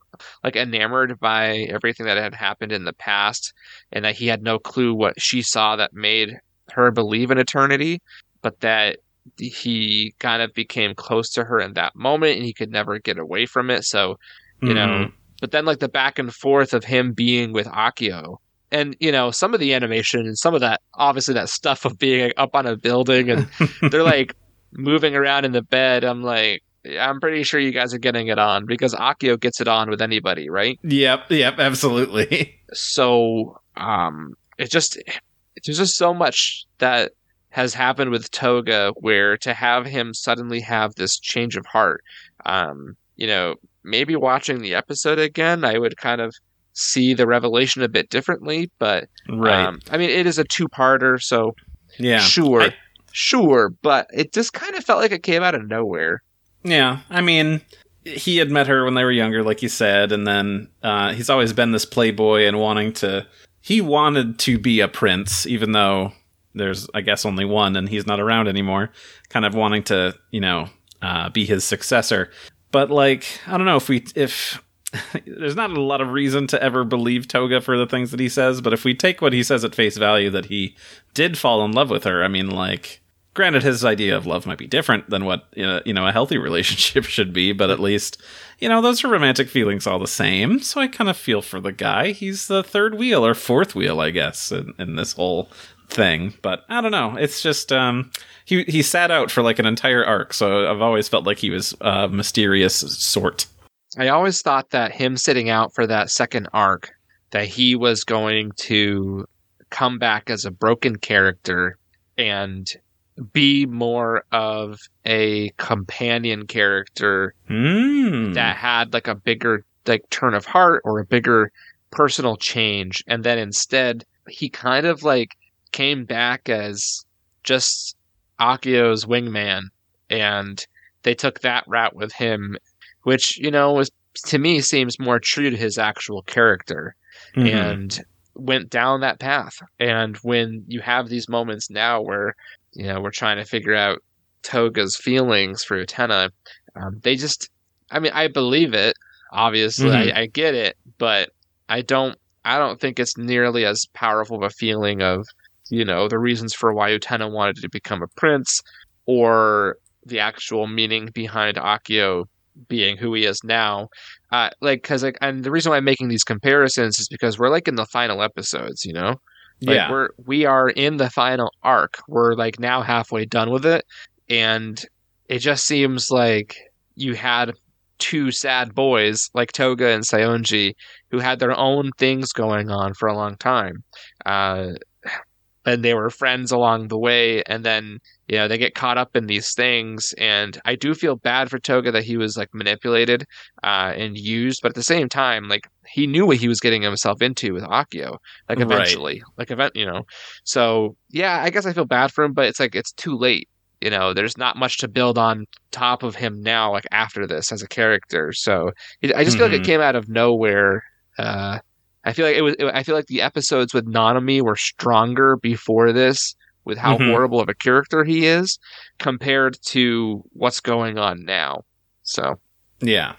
S2: like enamored by everything that had happened in the past, and that he had no clue what she saw that made her believe in eternity, but that he kind of became close to her in that moment and he could never get away from it so you know
S1: Mhm.
S2: but then like the back and forth of him being with akio and you know some of the animation and some of that obviously that stuff of being like, up on a building and [laughs] they're like moving around in the bed i'm like i'm pretty sure you guys are getting it on because akio gets it on with anybody right
S1: Yep. Yep. Absolutely. [laughs]
S2: so um it just there's just so much that has happened with Toga where to have him suddenly have this change of heart um you know maybe watching the episode again I would kind of see the revelation a bit differently but
S1: right.
S2: um I mean it is a two-parter so
S1: yeah.
S2: sure
S1: I-
S2: sure but it just kind of felt like it came out of nowhere
S1: Yeah, I mean, he had met her when they were younger, like you said, and then uh, he's always been this playboy and wanting to. He wanted to be a prince, even though there's, I guess, only one, and he's not around anymore. Kind of wanting to, you know, uh, be his successor. But like, I don't know if we if. [laughs] There's not a lot of reason to ever believe Toga for the things that he says, but if we take what he says at face value that he did fall in love with her, I mean, like, granted his idea of love might be different than what you know, you know a healthy [laughs] relationship should be but at least you know those are romantic feelings all the same so i kind of feel for the guy. He's the third wheel or fourth wheel i guess in, in this whole thing but i don't know. It's just um he he sat out for like an entire arc so i've always felt like he was a mysterious sort.
S2: I always thought that him sitting out for that second arc, that he was going to come back as a broken character and be more of a companion character
S1: Hmm.
S2: that had like a bigger like turn of heart or a bigger personal change and then instead he kind of like came back as just Akio's wingman, and they took that route with him, which you know was to me seems more true to his actual character,
S1: Mhm.
S2: and went down that path. And when you have these moments now where you know we're trying to figure out Toga's feelings for Utena, um, they just, I mean, I believe it. Obviously,
S1: Mhm.
S2: I, I get it, but I don't. I don't think it's nearly as powerful of a feeling of, you know, the reasons for why Utena wanted to become a prince, or the actual meaning behind Akio being who he is now. Uh, like, because like, and the reason why I'm making these comparisons is because we're like in the final episodes, you know. Like
S1: yeah.
S2: we're we are in the final arc. We're like now halfway done with it, and it just seems like you had two sad boys like Toga and Saionji who had their own things going on for a long time. Uh, and they were friends along the way and then you know they get caught up in these things and i do feel bad for toga that he was like manipulated uh, and used but at the same time like he knew what he was getting himself into with akio like
S1: Right.
S2: eventually like event you know so yeah i guess i feel bad for him but it's like it's too late you know there's not much to build on top of him now like after this as a character so i just feel like
S1: Mhm.
S2: it came out of nowhere uh I feel like it was. I feel like the episodes with Nanami were stronger before this, with how
S1: Mhm.
S2: horrible of a character he is, compared to what's going on now. So
S1: Yeah.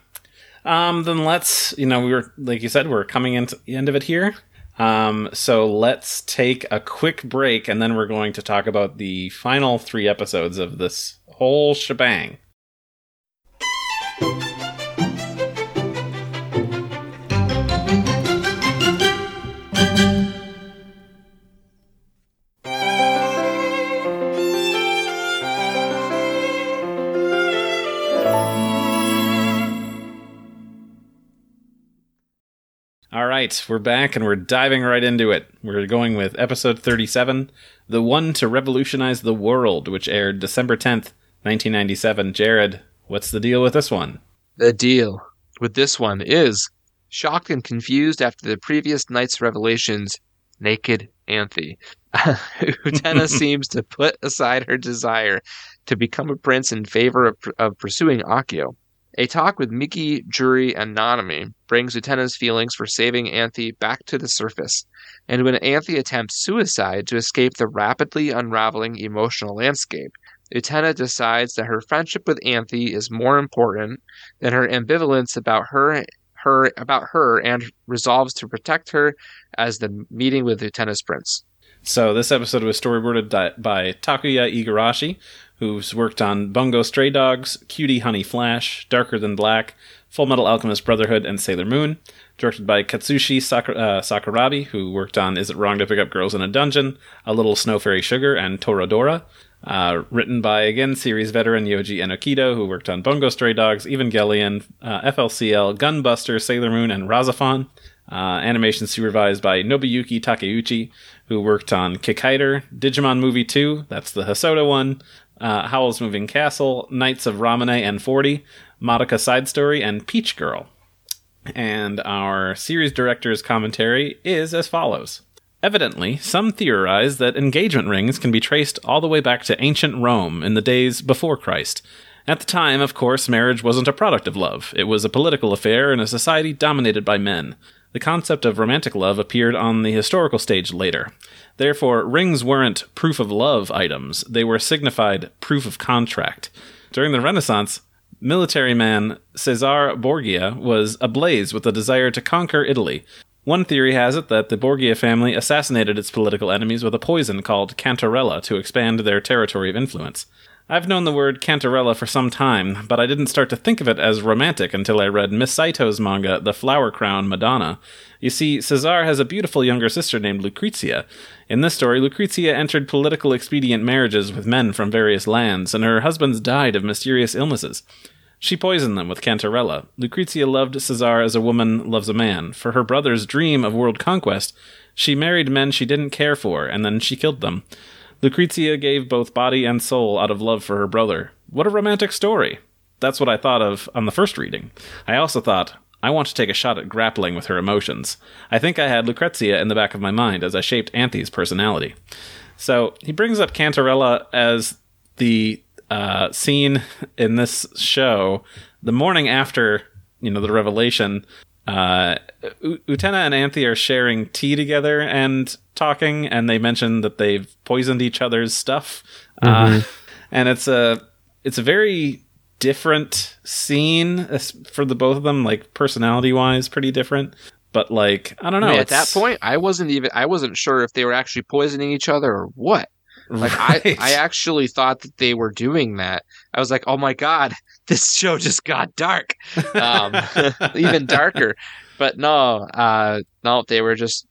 S1: Um, then let's, you know, we were, like you said, we're coming into the end of it here. Um, so let's take a quick break and then we're going to talk about the final three episodes of this whole shebang. Right, we're back and we're diving right into it. We're going with episode 37, The One to Revolutionize the World, which aired December 10th, 1997. Jared, what's the deal with this one?
S2: the deal with this one is shocked and confused after the previous night's revelations. Naked Anthy. [laughs] Utena [laughs] seems to put aside her desire to become a prince in favor of, of pursuing Akio. A talk with Miki, Juri, and Nanami brings Utena's feelings for saving Anthy back to the surface, and when Anthy attempts suicide to escape the rapidly unraveling emotional landscape, Utena decides that her friendship with Anthy is more important than her ambivalence about her her about her and resolves to protect her as the meeting with Utena's prince.
S1: So, this episode was storyboarded by Takuya Igarashi, who's worked on Bungo Stray Dogs, Cutie Honey Flash, Darker Than Black, Full Metal Alchemist Brotherhood, and Sailor Moon. Directed by Katsushi Sakura- uh, Sakurabi, who worked on Is It Wrong to Pick Up Girls in a Dungeon, A Little Snow Fairy Sugar, and Toradora. Uh, written by, again, series veteran Yoji Enokido, who worked on Bungo Stray Dogs, Evangelion, uh, FLCL, Gunbuster, Sailor Moon, and RahXephon. Uh, animation supervised by Nobuyuki Takeuchi, who worked on Kikaider, Digimon Movie 2, that's the Hosoda one, uh, Howl's Moving Castle, Knights of Ramune and 40, Madoka Side Story, and Peach Girl. And our series director's commentary is as follows. Evidently, some theorize that engagement rings can be traced all the way back to ancient Rome in the days before Christ. At the time, of course, marriage wasn't a product of love. It was a political affair in a society dominated by men. The concept of romantic love appeared on the historical stage later. Therefore, rings weren't proof of love items, they were signified proof of contract. During the Renaissance, military man Cesare Borgia was ablaze with a desire to conquer Italy. One theory has it that the Borgia family assassinated its political enemies with a poison called cantarella to expand their territory of influence. I've known the word cantarella for some time, but I didn't start to think of it as romantic until I read Miss Saito's manga, The Flower Crown Madonna. You see, Cesare has a beautiful younger sister named Lucrezia. In this story, Lucrezia entered political expedient marriages with men from various lands, and her husbands died of mysterious illnesses. She poisoned them with cantarella. Lucrezia loved Cesare as a woman loves a man. For her brother's dream of world conquest, she married men she didn't care for, and then she killed them. Lucrezia gave both body and soul out of love for her brother. What a romantic story! That's what I thought of on the first reading. I also thought, I want to take a shot at grappling with her emotions. I think I had Lucrezia in the back of my mind as I shaped Anthy's personality. So he brings up Cantarella as the uh, scene in this show the morning after you know the revelation. Uh, U- Utena and Anthy are sharing tea together and talking, and they mention that they've poisoned each other's stuff. Uh, and it's a it's a very different scene for the both of them, like personality wise, pretty different. But like I don't know.
S2: I mean, at that point, I wasn't even I wasn't sure if they were actually poisoning each other or what. Like I, [laughs]
S1: Right.
S2: I actually thought that they were doing that. I was like, oh my god, [laughs] this show just got dark, um, [laughs] even darker. But no, uh, no, they were just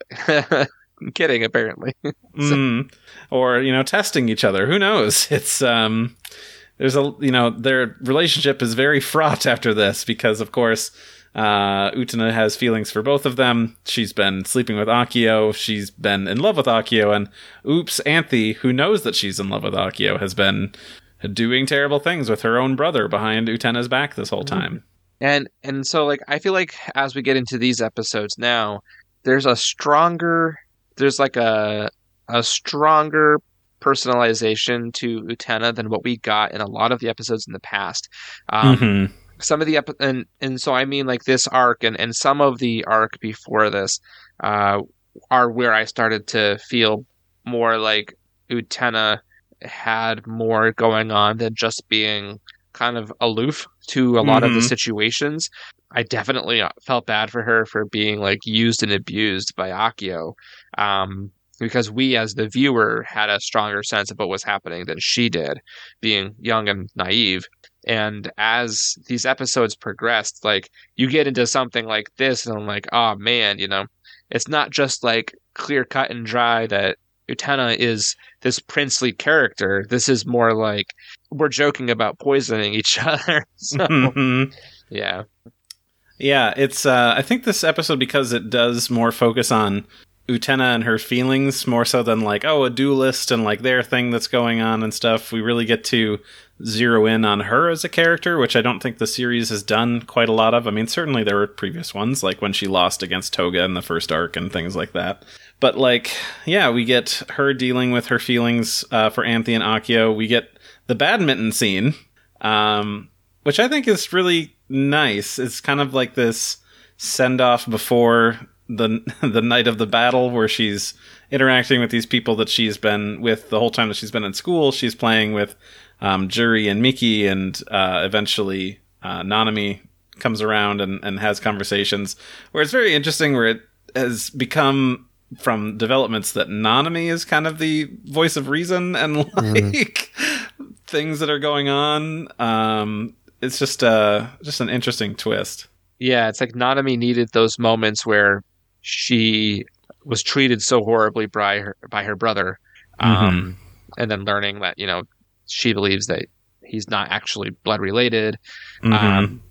S2: kidding. Apparently,
S1: Mm. or you know testing each other who knows it's um there's a you know their relationship is very fraught after this because of course uh Utena has feelings for both of them. She's been sleeping with Akio. She's been in love with Akio. And oops Anthy who knows that she's in love with Akio has been doing terrible things with her own brother behind Utena's back this whole time.
S2: And and so like I feel like as we get into these episodes now, there's a stronger, there's like a a stronger personalization to Utena than what we got in a lot of the episodes in the past. Um,
S1: Mhm.
S2: some of the epi- and and so I mean like this arc and and some of the arc before this uh are where I started to feel more like Utena had more going on than just being kind of aloof to a lot of the
S1: Mhm.
S2: situations. I definitely felt bad for her for being like used and abused by Akio. Um because we as the viewer had a stronger sense of what was happening than she did, being young and naive. And as these episodes progressed, like you get into something like this, and I'm like, oh man, you know, it's not just like clear cut and dry that Utena is this princely character. This is more like we're joking about poisoning each [laughs] other. so,
S1: Mhm.
S2: yeah.
S1: Yeah, it's. Uh, I think this episode because it does more focus on Utena and her feelings more so than like oh a duelist and like their thing that's going on and stuff. We really get to zero in on her as a character, which I don't think the series has done quite a lot of. I mean, certainly there were previous ones like when she lost against Toga in the first arc and things like that. But like, yeah, we get her dealing with her feelings uh, for Anthy and Akio. We get the badminton scene, um, which I think is really nice. It's kind of like this send off before the [laughs] the night of the battle, where she's interacting with these people that she's been with the whole time that she's been in school. She's playing with um, Juri and Miki, and uh, eventually uh, Nanami comes around and, and has conversations. Where it's very interesting, where it has become from developments that Nanami is kind of the voice of reason and [laughs] like things that are going on. Um, it's just uh just an interesting twist.
S2: Yeah, it's like Nanami needed those moments where she was treated so horribly by her by her brother, um, and then learning that you know she believes that he's not actually blood related,
S1: Mm-hmm.
S2: um,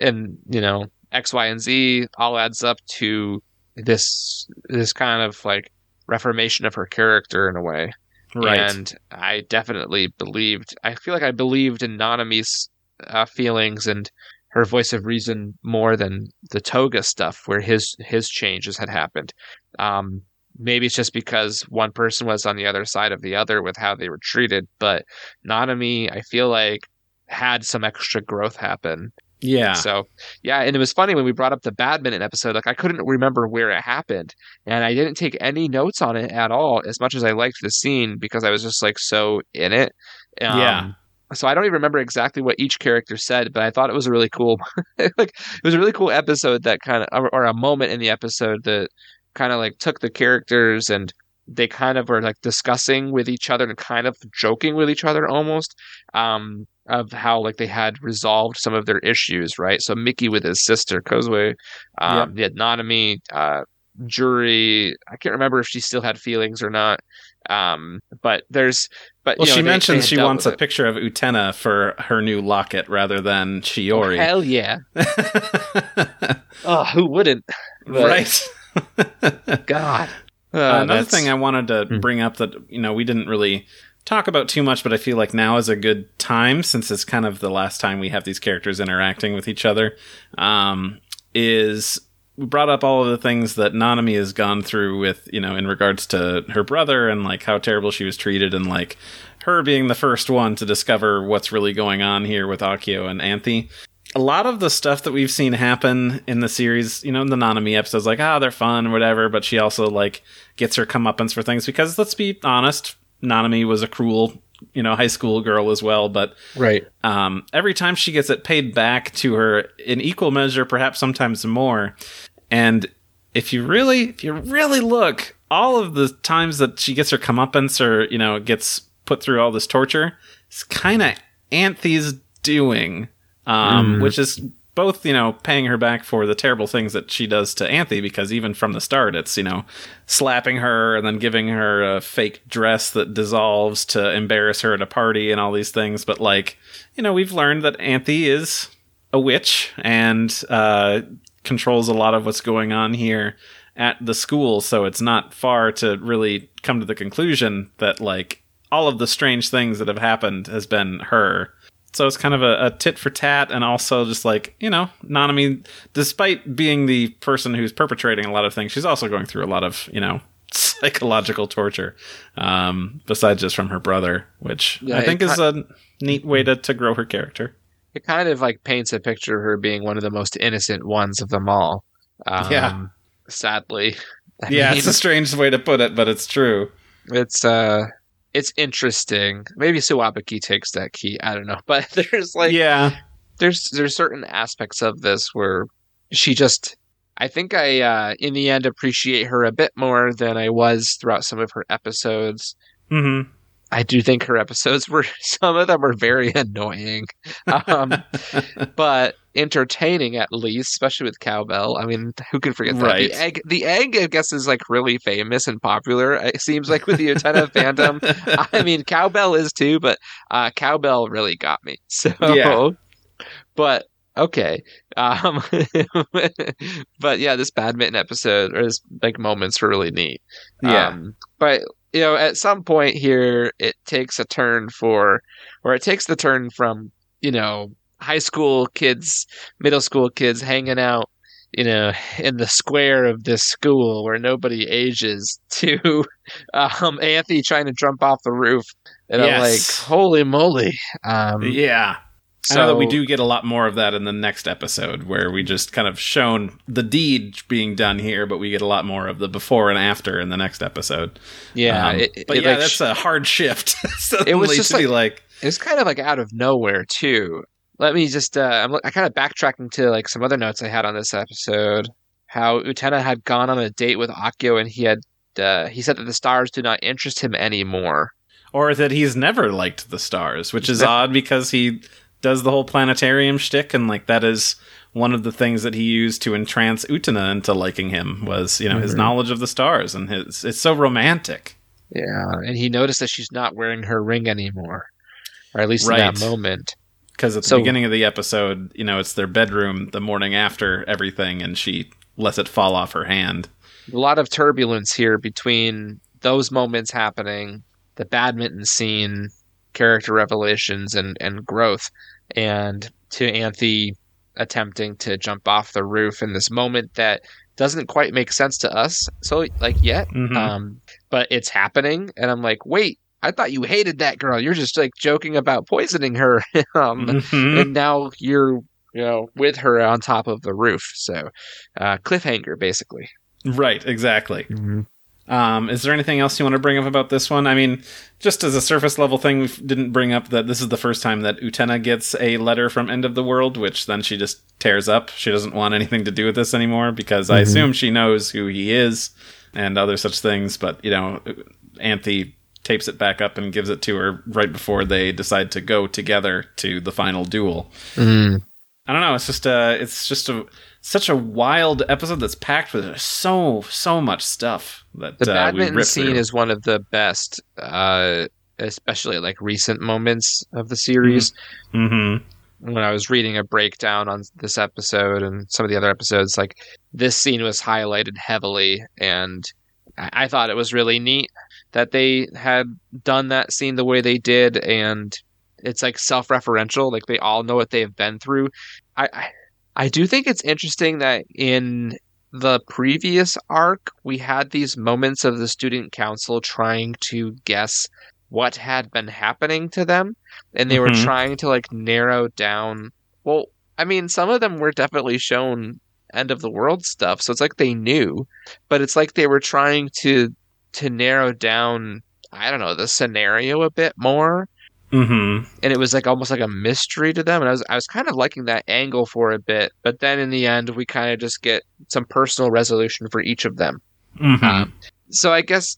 S2: and you know X, Y, and Z all adds up to this this kind of like reformation of her character in a way.
S1: right.
S2: And I definitely believed. I feel like I believed in Nanami's uh, feelings and her voice of reason more than the Toga stuff, where his his changes had happened. Um, maybe it's just because one person was on the other side of the other with how they were treated, but Nanami, I feel like had some extra growth happen.
S1: yeah.
S2: So yeah, and it was funny when we brought up the badminton episode. Like I couldn't remember where it happened, and I didn't take any notes on it at all. As much as I liked the scene because I was just like so in it. Um,
S1: Yeah.
S2: So I don't even remember exactly what each character said, but I thought it was a really cool, [laughs] like it was a really cool episode that kind of, or, or a moment in the episode that kind of like took the characters and they kind of were like discussing with each other and kind of joking with each other almost um, of how like they had resolved some of their issues, right? So Miki with his sister Kozue, um, the Nanami, uh, Juri. I can't remember if she still had feelings or not. Um, but there's, but
S1: Well,
S2: you know,
S1: she
S2: they- they
S1: mentions
S2: had
S1: she wants a
S2: it.
S1: picture of Utena for her new locket rather than
S2: Oh, hell yeah! [laughs] Oh, who wouldn't? But,
S1: right. [laughs]
S2: God. Uh,
S1: Another
S2: that's-
S1: thing I wanted to
S2: Hmm.
S1: bring up that you know we didn't really talk about too much, but I feel like now is a good time since it's kind of the last time we have these characters interacting with each other. Um, is we brought up all of the things that Nanami has gone through with, you know, in regards to her brother and like how terrible she was treated and like her being the first one to discover what's really going on here with Akio and Anthy. A lot of the stuff that we've seen happen in the series, you know, in the Nanami episodes, like, ah, oh, they're fun, whatever, but she also like gets her comeuppance for things because let's be honest, Nanami was a cruel you know high school girl as well but
S2: right
S1: um, every time she gets it paid back to her in equal measure perhaps sometimes more and if you really if you really look all of the times that she gets her comeuppance or you know gets put through all this torture it's kind of Anthy's doing um, mm. which is both, you know, paying her back for the terrible things that she does to Anthy, because even from the start, it's, you know, slapping her and then giving her a fake dress that dissolves to embarrass her at a party and all these things. But, like, you know, we've learned that Anthy is a witch and uh, controls a lot of what's going on here at the school. So it's not far to really come to the conclusion that, like, all of the strange things that have happened has been her so it's kind of a, a, tit for tat, and also just like you know, Nanami, despite being the person who's perpetrating a lot of things, she's also going through a lot of you know [laughs] psychological torture, um, besides just from her brother, which yeah, I think is a neat way to to grow her character.
S2: It kind of like paints a picture of her being one of the most innocent ones of them all. Um, yeah, sadly. [laughs]
S1: I yeah, mean, it's a strange way to put it, but it's true.
S2: It's uh it's interesting. Maybe Tsuwabuki takes that key. I don't know, [laughs] but there's like
S1: yeah,
S2: there's there's certain aspects of this where she just. I think I, uh, in the end, appreciate her a bit more than I was throughout some of her episodes.
S1: Mm-hmm.
S2: I do think her episodes were [laughs] some of them were very annoying, um, [laughs] but entertaining at least, especially with cowbell. I mean, who can forget that? Right. The egg, the egg, I guess, is like really famous and popular. It seems like with the Utena [laughs] fandom. I mean, cowbell is too, but uh, cowbell really got me. So, yeah. but okay. Um, but yeah, this badminton episode or this like moments were really neat.
S1: Yeah. Um,
S2: but you know, at some point here, it takes a turn for, or it takes the turn from, you know, high school kids, middle school kids hanging out, you know, [laughs] in the square of this school where nobody ages [laughs] to um, Anthony trying to jump off the roof. And yes. I'm like, holy moly. Um,
S1: yeah. So, I know that we do get a lot more of that in the next episode, where we just kind of shown the deed being done here, but we get a lot more of the before and after in the next episode.
S2: Yeah,
S1: um, it, but it, yeah, like, that's a hard shift. [laughs] it was just like, like
S2: it's kind of like out of nowhere too. Let me just uh, I'm I kind of backtracking to like some other notes I had on this episode. How Utena had gone on a date with Akio, and he had uh, he said that the stars do not interest him anymore
S1: or that he's never liked the stars, which is odd because he does the whole planetarium shtick, and like that is one of the things that he used to entrance Utena into liking him was you know mm-hmm. his knowledge of the stars and his it's so romantic.
S2: Yeah, and he noticed that she's not wearing her ring anymore, or at least right. in that moment.
S1: Because at the so, beginning of the episode, you know, it's their bedroom the morning after everything, and she lets it fall off her hand.
S2: A lot of turbulence here between those moments happening, the badminton scene, character revelations, and and growth and to Anthy attempting to jump off the roof in this moment that doesn't quite make sense to us so like yet mm-hmm. um, but it's happening and i'm like wait i thought you hated that girl you're just like joking about poisoning her [laughs] um, mm-hmm. and now you're you know with her on top of the roof so uh, cliffhanger basically
S1: right exactly mm-hmm. Um, is there anything else you want to bring up about this one? I mean, just as a surface level thing, we didn't bring up that this is the first time that Utena gets a letter from End of the World, which then she just tears up. She doesn't want anything to do with this anymore because mm-hmm. I assume she knows who he is and other such things. But, you know, Anthy tapes it back up and gives it to her right before they decide to go together to the final duel.
S2: Mm.
S1: I don't know. It's just a, it's just a, such a wild episode that's packed with so so much stuff. That
S2: the uh, badminton scene through. is one of the best, uh, especially like recent moments of the series.
S1: Mm-hmm.
S2: When I was reading a breakdown on this episode and some of the other episodes, like this scene was highlighted heavily, and I, I thought it was really neat that they had done that scene the way they did, and it's like self-referential like they all know what they've been through I, I I do think it's interesting that in the previous arc, we had these moments of the student council trying to guess what had been happening to them, and they were
S1: Mhm.
S2: trying to like narrow down. Well, I mean, some of them were definitely shown end of the world stuff, so it's like they knew, but it's like they were trying to to narrow down. I don't know the scenario a bit more
S1: Mm-hmm.
S2: and it was like almost like a mystery to them and i was i was kind of liking that angle for a bit but then in the end we kind of just get some personal resolution for each of them
S1: Mm-hmm.
S2: Um, so i guess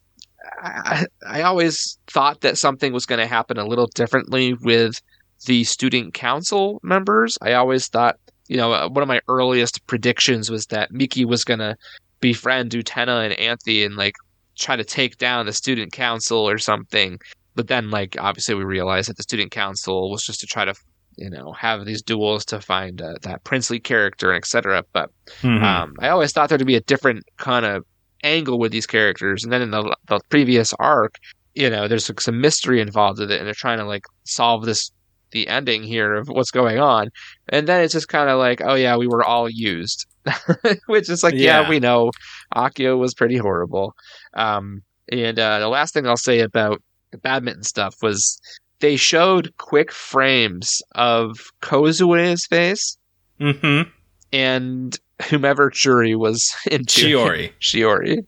S2: I, I always thought that something was going to happen a little differently with the student council members i always thought you know uh, one of my earliest predictions was that miki was going to befriend utena and anthy and like try to take down the student council or something but then like obviously we realized that the student council was just to try to you know have these duels to find uh, that princely character and etc but
S1: Mhm.
S2: um, i always thought there to be a different kind of angle with these characters and then in the, the previous arc you know there's like some mystery involved with it and they're trying to like solve this the ending here of what's going on and then it's just kind of like oh yeah we were all used [laughs] which is like yeah,
S1: Yeah.
S2: we know akio was pretty horrible um, and uh, the last thing i'll say about the badminton stuff was they showed quick frames of kozue's face
S1: Mm-hmm.
S2: and whomever Juri was [laughs] into
S1: Shiori. [laughs]
S2: Shiori.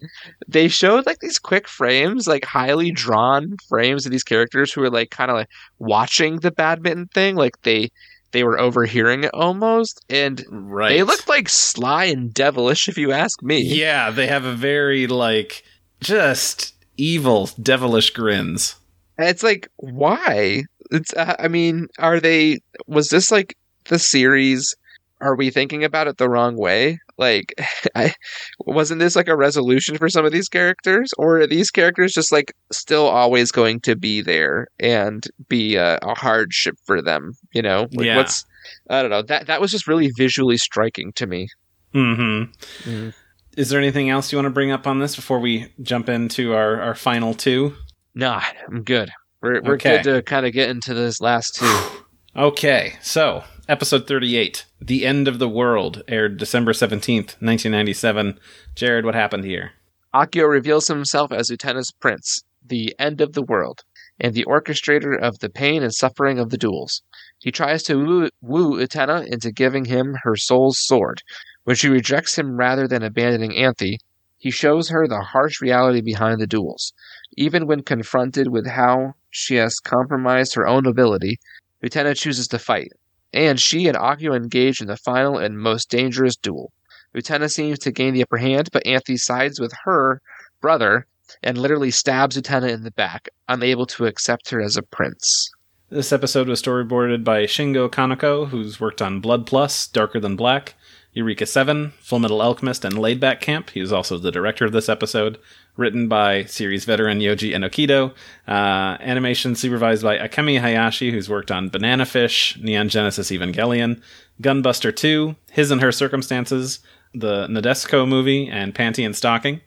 S2: They showed like these quick frames, like highly drawn frames of these characters who were like kind of like watching the badminton thing, like they they were overhearing it almost, and
S1: Right.
S2: they looked like sly and devilish, if you ask me.
S1: Yeah, they have a very like just evil, devilish grins.
S2: And it's like why? It's uh, I mean, are they? Was this like the series? Are we thinking about it the wrong way? Like, [laughs] I wasn't this like a resolution for some of these characters, or are these characters just like still always going to be there and be a, a hardship for them? You know, like,
S1: Yeah.
S2: what's I don't know. That that was just really visually striking to me.
S1: Mm-hmm.
S2: Mhm.
S1: Is there anything else you want to bring up on this before we jump into our, our final two?
S2: Nah, I'm good. We're we're
S1: Okay.
S2: good to kind of get into this last two. [sighs]
S1: Okay, so episode 38, The End of the World, aired December 17th, 1997. Jared, what happened here?
S2: Akio reveals himself as Utena's prince, the end of the world, and the orchestrator of the pain and suffering of the duels. He tries to woo, woo Utena into giving him her soul's sword. When she rejects him rather than abandoning Anthy, he shows her the harsh reality behind the duels. Even when confronted with how she has compromised her own ability, Utena chooses to fight, and she and Akio engage in the final and most dangerous duel. Utena seems to gain the upper hand, but Anthy sides with her brother and literally stabs Utena in the back, unable to accept her as a prince.
S1: This episode was storyboarded by Shingo Kaneko, who's worked on Blood Plus, Darker Than Black, Eureka 7, Full Metal Alchemist, and Laidback Camp. He was also the director of this episode. Written by series veteran Yoji Enokido. Uh, animation supervised by Akemi Hayashi, who's worked on Banana Fish, Neon Genesis Evangelion, Gunbuster 2, His and Her Circumstances, the Nadesico movie, and Panty and Stocking.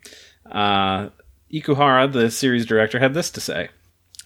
S1: Uh, Ikuhara, the series director, had this to say.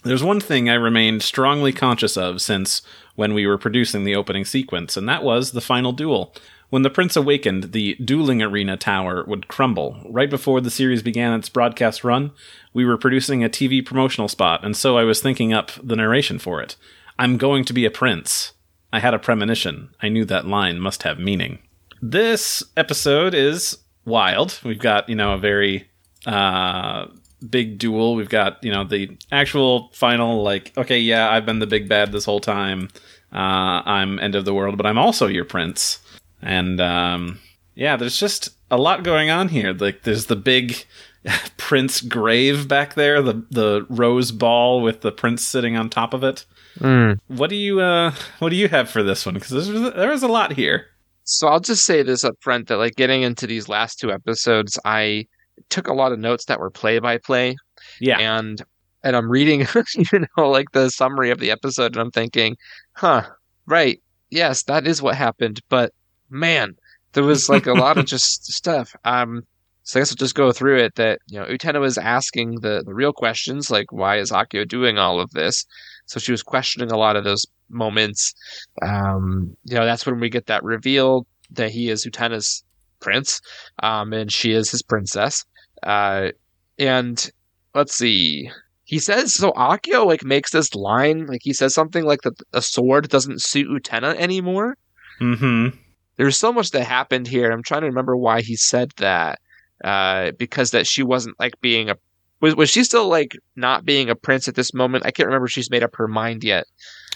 S1: There's one thing I remained strongly conscious of since when we were producing the opening sequence, and that was the final duel. When the prince awakened, the dueling arena tower would crumble. Right before the series began its broadcast run, we were producing a TV promotional spot, and so I was thinking up the narration for it. I'm going to be a prince. I had a premonition. I knew that line must have meaning. This episode is wild. We've got, you know, a very uh big duel. We've got, you know, the actual final, like, okay, yeah, I've been the big bad this whole time. Uh, I'm end of the world, but I'm also your prince. And, um, yeah, there's just a lot going on here. Like, there's the big [laughs] prince grave back there, the, the rose ball with the prince sitting on top of it. What do you, uh, what do you have for this one? Because there was a lot here.
S2: So I'll just say this up front that like getting into these last two episodes, I took a lot of notes that were play by play.
S1: Yeah.
S2: And and I'm reading [laughs] you know, like the summary of the episode and I'm thinking, huh, right, yes, that is what happened, but man, there was like a lot of [laughs] just stuff. Um so I guess I'll just go through it that, you know, Utena was asking the, the real questions, like why is Akio doing all of this? So she was questioning a lot of those moments. Um, you know, that's when we get that reveal that he is Utena's prince, um, and she is his princess. Uh, and let's see. He says so. Akio like makes this line, like he says something like that a sword doesn't suit Utena anymore.
S1: Mm-hmm.
S2: There's so much that happened here. I'm trying to remember why he said that. Uh, because that she wasn't like being a was was she still like not being a prince at this moment? I can't remember if she's made up her mind yet.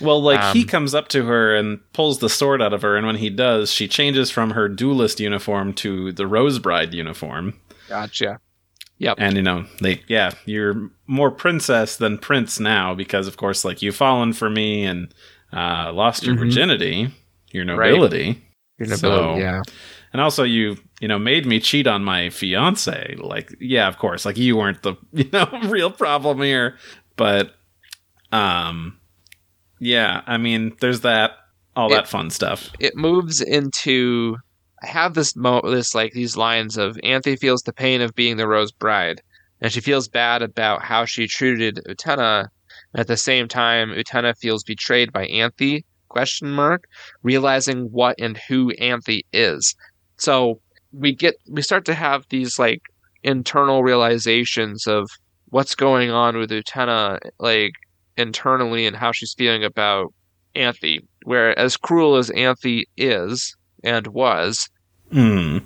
S1: Well, like he
S2: Um,
S1: comes up to her and pulls the sword out of her, and when he does, she changes from her duelist uniform to the Rose Bride uniform.
S2: Gotcha. Yep.
S1: And you know, they yeah, you're more princess than prince now because of course, like you've fallen for me and uh, lost your
S2: Mhm.
S1: virginity, your
S2: Right.
S1: Nobility,
S2: You're
S1: So-
S2: nobility, yeah.
S1: and also you you know made me cheat on my fiance. Like yeah, of course, like you weren't the [laughs] you know real problem here, but um, yeah, I mean, there's that all
S2: It-
S1: that fun stuff.
S2: it moves into I have this mo this like these lines of Anthy feels the pain of being the Rose Bride, and she feels bad about how she treated Utena. At the same time, Utena feels betrayed by Anthy question mark, realizing what and who Anthy is. So we get we start to have these like internal realizations of what's going on with Utena like internally and how she's feeling about Anthy. Where as cruel as Anthy is and was,
S1: Hmm.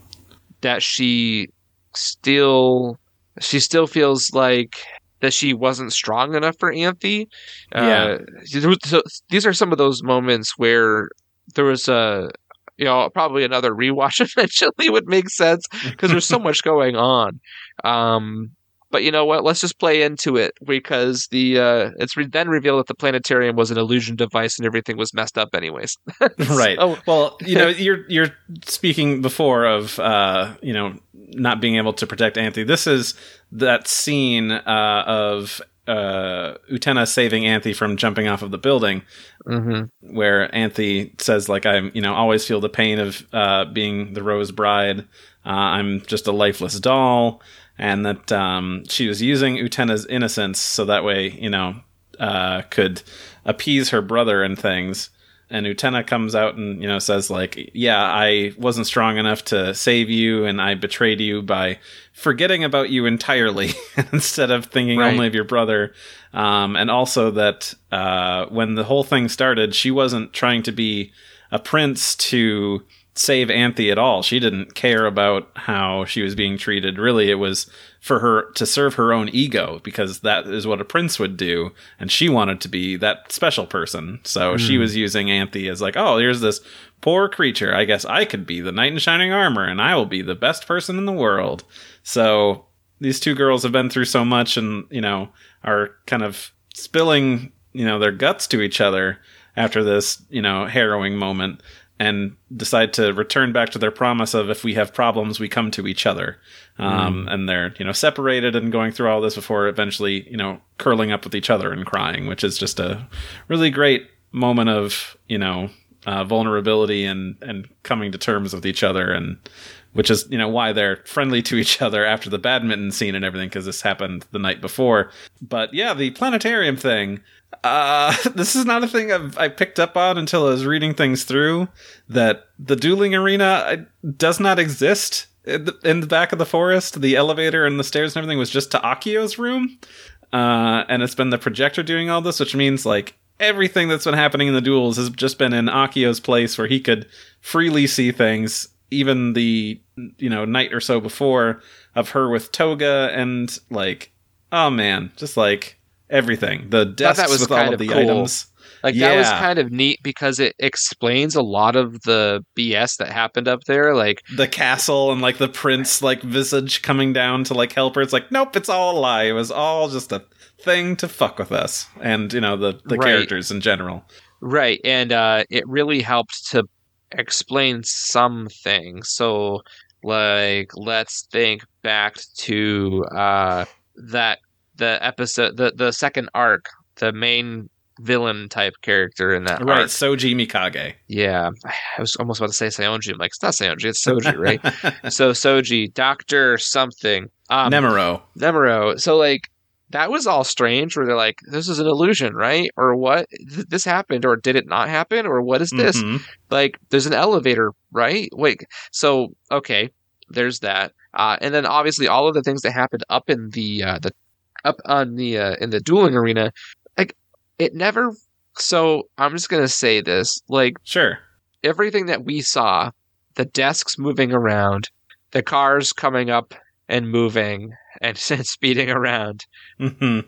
S2: that she still she still feels like that she wasn't strong enough for Anthy.
S1: Yeah.
S2: Uh, so these are some of those moments where there was a you know probably another rewatch [laughs] eventually would make sense because there's so much going on. Um, but you know what? Let's just play into it because the uh, it's re- then revealed that the planetarium was an illusion device and everything was messed up anyways. [laughs] [laughs]
S1: right.
S2: So-
S1: well, you know, [laughs] you're you're speaking before of uh, you know not being able to protect Anthy. This is that scene uh, of uh, Utena saving Anthy from jumping off of the building,
S2: Mhm.
S1: where Anthy says like I'm you know always feel the pain of uh, being the Rose Bride. Uh, I'm just a lifeless doll, and that um, she was using Utena's innocence so that way you know uh, could appease her brother and things. And Utena comes out and you know says like, yeah, I wasn't strong enough to save you, and I betrayed you by forgetting about you entirely [laughs] instead of thinking
S2: Right.
S1: only of your brother. Um, and also that uh, when the whole thing started, she wasn't trying to be a prince to save Anthy at all. She didn't care about how she was being treated. Really, it was for her to serve her own ego because that is what a prince would do. And she wanted to be that special person. So she hmm. was using Anthy as like, oh, here's this poor creature. I guess I could be the knight in shining armor and I will be the best person in the world. So these two girls have been through so much and, you know, are kind of spilling, you know, their guts to each other after this, you know, harrowing moment and decide to return back to their promise of if we have problems, we come to each other. Um, And they're, you know, separated and going through all this before eventually, you know, curling up with each other and crying, which is just a really great moment of, you know, uh, vulnerability and, and coming to terms with each other. And which is, you know, why they're friendly to each other after the badminton scene and everything, because this happened the night before. But yeah, the planetarium thing, uh, [laughs] this is not a thing I've, I picked up on until I was reading things through that the dueling arena uh, does not exist in the, in the back of the forest. The elevator and the stairs and everything was just to Akio's room. Uh, and it's been the projector doing all this, which means like everything that's been happening in the duels has just been in Akio's place where he could freely see things. Even the you know night or so before of her with Toga and like oh man, just like everything. The desks
S2: that was
S1: with all of the
S2: cool.
S1: items.
S2: Like that was kind of neat because it explains a lot of the BS that happened up there. Like
S1: the castle and like the prince like visage coming down to like help her. It's like, nope, it's all a lie. It was all just a thing to fuck with us and you know the the
S2: Right.
S1: characters in general.
S2: right, and uh, it really helped to explain some things. So like let's think back to uh, that the episode the the second arc, the main villain type character in that
S1: Right,
S2: arc.
S1: Soji Mikage.
S2: Yeah, I was almost about to say Saionji. I'm like, it's not Saionji, it's Soji, right? [laughs] so Soji, Doctor something, um,
S1: Nemuro.
S2: Nemuro. So like that was all strange. Where they're like, this is an illusion, right? Or what? Th- this happened, or did it not happen, or what is this?
S1: Mhm.
S2: Like, there's an elevator, right? Wait. So okay, there's that. Uh, and then obviously all of the things that happened up in the uh, the up on the uh, in the dueling arena, like it never. So I'm just gonna say this, like
S1: Sure.
S2: everything that we saw, the desks moving around, the cars coming up and moving and [laughs] speeding around.
S1: hmm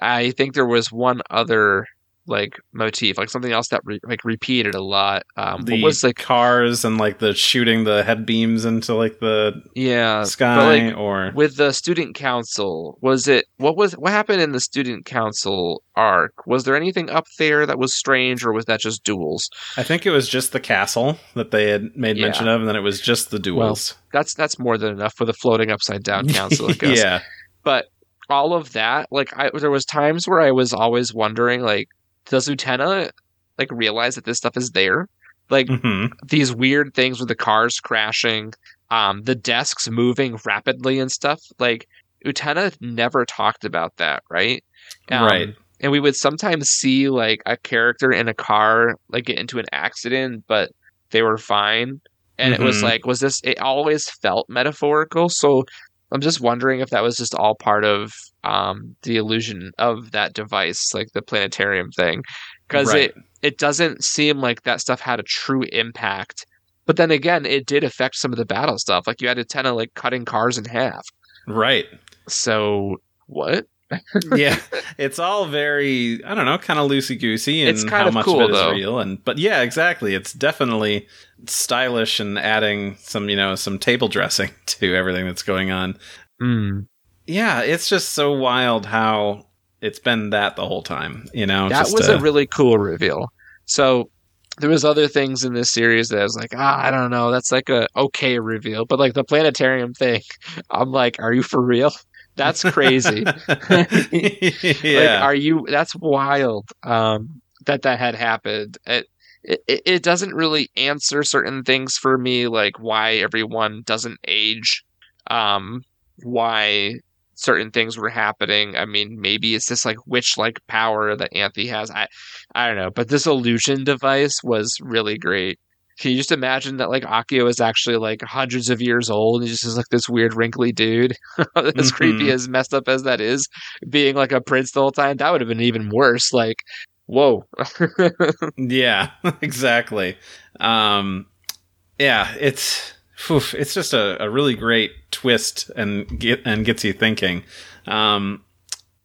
S2: I think there was one other like motif, like something else that re- like repeated a lot. Um,
S1: The
S2: what was like
S1: cars and like the shooting the head beams into like the
S2: yeah,
S1: sky
S2: like,
S1: or
S2: with the student council was it what was what happened in the student council arc was there anything up there that was strange or was that just duels
S1: I think it was just the castle that they had made
S2: Yeah.
S1: mention of, and then it was just the duels.
S2: that's that's more than enough for the floating upside down [laughs] council I guess.
S1: yeah.
S2: but all of that like I, there was times where i was always wondering like does Utena like realize that this stuff is there? Like
S1: hmm
S2: these weird things with the cars crashing um the desks moving rapidly and stuff like Utena never talked about that right? Um,
S1: Right.
S2: and we would sometimes see like a character in a car like get into an accident but they were fine. And it was
S1: Mhm.
S2: like was this it always felt metaphorical. So i'm just wondering if that was just all part of um the illusion of that device like the planetarium thing because
S1: Right.
S2: it it doesn't seem like that stuff had a true impact but then again it did affect some of the battle stuff like you had Utena like cutting cars in half
S1: Right.
S2: so what [laughs]
S1: yeah, it's all very I don't know, kind of loosey goosey, and
S2: It's kind
S1: how
S2: of
S1: much
S2: cool,
S1: of it is
S2: though.
S1: real. And but yeah, exactly. It's definitely stylish and adding some you know some table dressing [laughs] to everything that's going on.
S2: Mm.
S1: Yeah, it's just so wild how it's been that the whole time. You know,
S2: that was
S1: uh,
S2: a really cool reveal. So there was other things in this series that I was like, ah, I don't know, that's like a okay reveal, but like the planetarium thing, [laughs] I'm like, are you for real? That's crazy. [laughs] [laughs] Like,
S1: yeah,
S2: are you? That's wild. Um, that that had happened. It, it it doesn't really answer certain things for me, like why everyone doesn't age, um, why certain things were happening. I mean, maybe it's this like witch like power that Anthy has. I I don't know, but this illusion device was really great. Can you just imagine that like Akio is actually like hundreds of years old and just like this weird wrinkly dude? [laughs] as
S1: Mhm.
S2: creepy as messed up as that is, being like a prince the whole time, that would have been even worse. Like, whoa. [laughs]
S1: yeah, [laughs] exactly. Um, yeah, it's it's just a, a really great twist and get and gets you thinking. Um,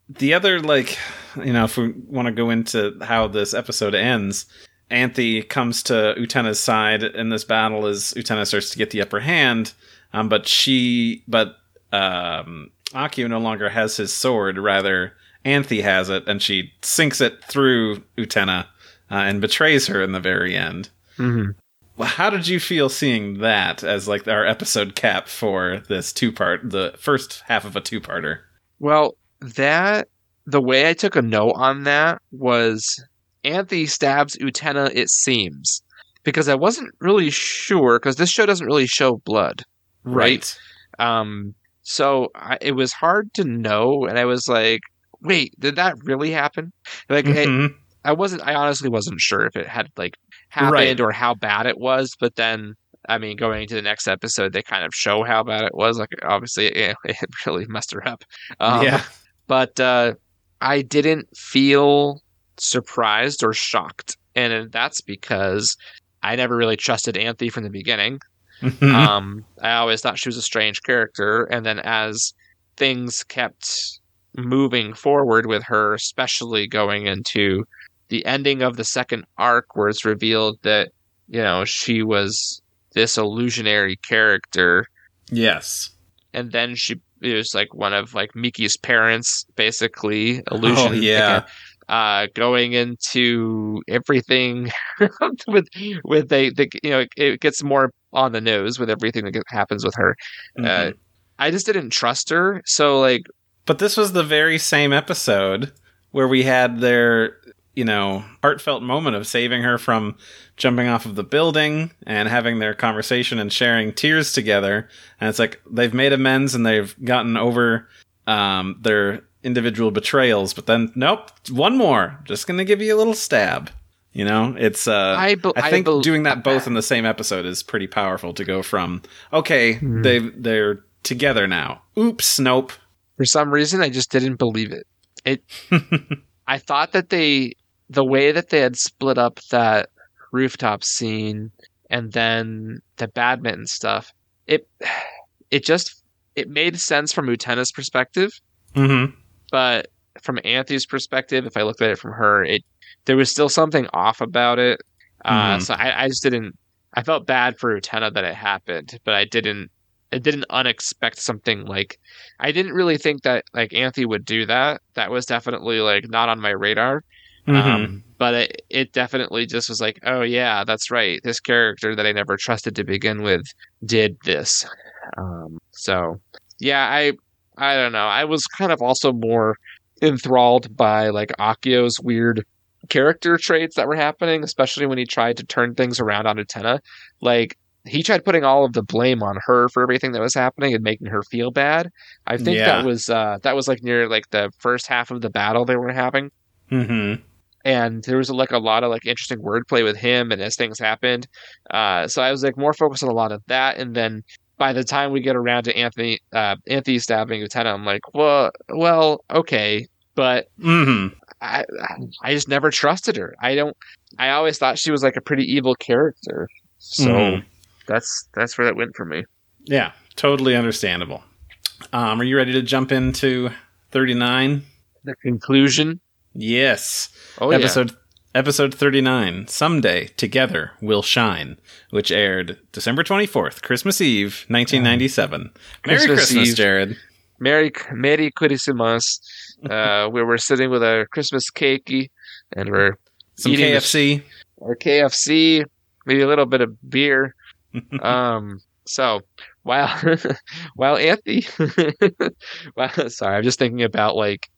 S1: the other like you know if we want to go into how this episode ends anthy comes to utena's side in this battle as utena starts to get the upper hand um, but she but um, akio no longer has his sword rather anthy has it and she sinks it through utena uh, and betrays her in the very end
S2: Mhm.
S1: Well, how did you feel seeing that as like our episode cap for this two part the first half of a two-parter
S2: Well, that, the way I took a note on that was Anthy stabs Utena, it seems. Because I wasn't really sure, because this show doesn't really show blood. Right. Um, so I, it was hard to know, and I was like, wait, did that really happen? Like, I-
S1: Mhm.
S2: I wasn't. I honestly wasn't sure if it had like happened
S1: Right.
S2: or how bad it was. But then, I mean, going into the next episode, they kind of show how bad it was. Like, obviously, it, [laughs] it really messed her up. Um,
S1: yeah
S2: But uh, I didn't feel surprised or shocked, and that's because I never really trusted Anthy from the beginning.
S1: Mhm.
S2: Um, I always thought she was a strange character, and then as things kept moving forward with her, especially going into the ending of the second arc, where it's revealed that you know she was this illusionary character,
S1: yes
S2: and then she it was like one of like Miki's parents, basically illusion.
S1: Oh, yeah.
S2: uh, going into everything [laughs] with with they, they you know it gets more on the nose with everything that happens with her. Uh,
S1: Mhm.
S2: I just didn't trust her, so like
S1: But this was the very same episode where we had their, you know, heartfelt moment of saving her from jumping off of the building and having their conversation and sharing tears together. And it's like they've made amends and they've gotten over um, their individual betrayals. But then, nope, one more. Just going to give you a little stab. You know, it's uh
S2: I be-
S1: I
S2: I
S1: think doing that both in the same episode is pretty powerful to go from okay,
S2: Hmm.
S1: they they're together now. Oops, nope.
S2: For some reason, I just didn't believe it. It. [laughs] I thought that they, the way that they had split up that rooftop scene and then the badminton stuff, it, it just it made sense from Utena's perspective,
S1: Mhm.
S2: but from Anthony's perspective, if I looked at it from her, it there was still something off about it. Uh,
S1: Mhm.
S2: So I, I just didn't. I felt bad for Utena that it happened, but I didn't. I didn't unexpect something like. I didn't really think that like Anthony would do that. That was definitely like not on my radar.
S1: Mhm.
S2: Um, but it, it definitely just was like, oh yeah, that's right. This character that I never trusted to begin with did this. Um, so yeah, I I don't know. I was kind of also more enthralled by like Akio's weird character traits that were happening, especially when he tried to turn things around on Utena. Like he tried putting all of the blame on her for everything that was happening and making her feel bad. I think
S1: Yeah.
S2: that was uh, that was like near like the first half of the battle they were having
S1: Mhm.
S2: And there was like a lot of like interesting wordplay with him and as things happened uh so i was like more focused on a lot of that and then by the time we get around to anthony uh anthony stabbing lieutenant i'm like well well okay but
S1: Mhm.
S2: i i just never trusted her i don't i always thought she was like a pretty evil character so
S1: Mhm.
S2: that's that's where that went for me
S1: Yeah, totally understandable. Um, are you ready to jump into 39?
S2: the conclusion
S1: Yes.
S2: Oh
S1: episode episode 39 someday together will shine which aired december 24th christmas eve 1997 merry
S2: Christmas
S1: christmas
S2: Eve.
S1: jared.
S2: Merry merry christmas. [laughs] Uh where we're sitting with our christmas cakey and we're
S1: some
S2: Eating the-
S1: kfc
S2: or KFC, maybe a little bit of beer. [laughs] um, so while [laughs] while Anthony, well, sorry, I'm just thinking about like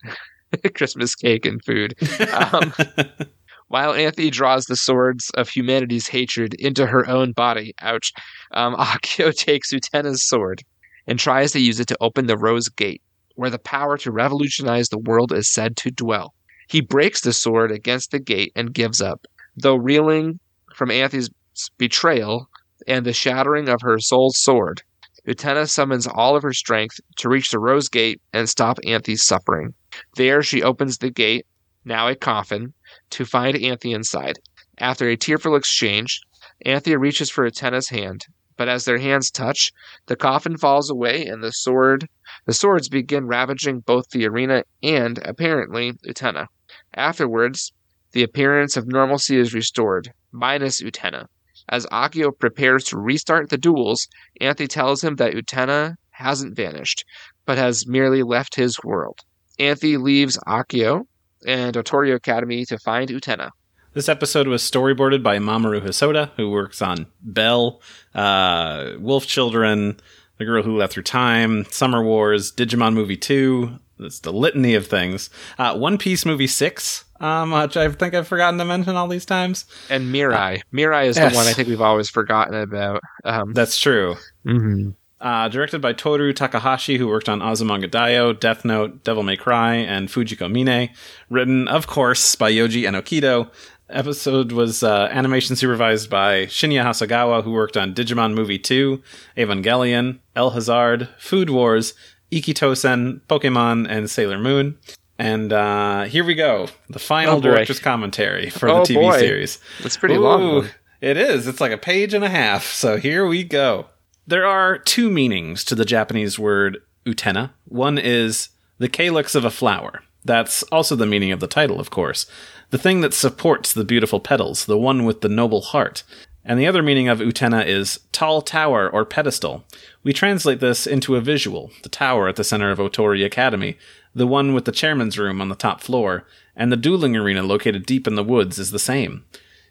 S2: [laughs] Christmas cake and food. Um, [laughs] While Anthony draws the swords of humanity's hatred into her own body, ouch, um, [laughs] Akio takes Utena's sword and tries to use it to open the Rose Gate, where the power to revolutionize the world is said to dwell. He breaks the sword against the gate and gives up, though reeling from Anthony's betrayal and the shattering of her soul's sword. Utena summons all of her strength to reach the Rose Gate and stop Anthony's suffering. There, she opens the gate, now a coffin, to find Anthony inside. After a tearful exchange, Anthony reaches for Utena's hand, but as their hands touch, the coffin falls away and the sword the swords begin ravaging both the arena and, apparently, Utena. Afterwards, the appearance of normalcy is restored, minus Utena. As Akio prepares to restart the duels, Anthony tells him that Utena hasn't vanished, but has merely left his world. Anthony leaves Akio and Otori Academy to find Utena.
S1: This episode was storyboarded by Mamoru Hosoda, who works on Bell, uh, Wolf Children, The Girl Who Left Through Time, Summer Wars, Digimon Movie 2. That's the litany of things. Uh, One Piece Movie 6, um, which I think I've forgotten to mention all these times.
S2: And Mirai. Mirai is
S1: yes.
S2: the one I think we've always forgotten about. Um,
S1: That's true.
S2: mhm.
S1: Uh, directed by Toru Takahashi, who worked on Azumanga Daioh, Death Note, Devil May Cry, and Fujiko Mine. Written, of course, by Yoji Enokido. Episode was uh, animation supervised by Shinya Hasegawa, who worked on Digimon Movie 2, Evangelion, El Hazard, Food Wars, Ikki Tousen, Pokemon, and Sailor Moon. And uh, here we go. The final
S2: Oh,
S1: director's commentary for
S2: Oh,
S1: the TV
S2: boy.
S1: series.
S2: It's pretty long. One.
S1: It is. It's like a page and a half. So here we go. There are two meanings to the Japanese word utena. One is the calyx of a flower. That's also the meaning of the title, of course. The thing that supports the beautiful petals, the one with the noble heart. And the other meaning of utena is tall tower or pedestal. We translate this into a visual, the tower at the center of Otori Academy, the one with the chairman's room on the top floor, and the dueling arena located deep in the woods is the same.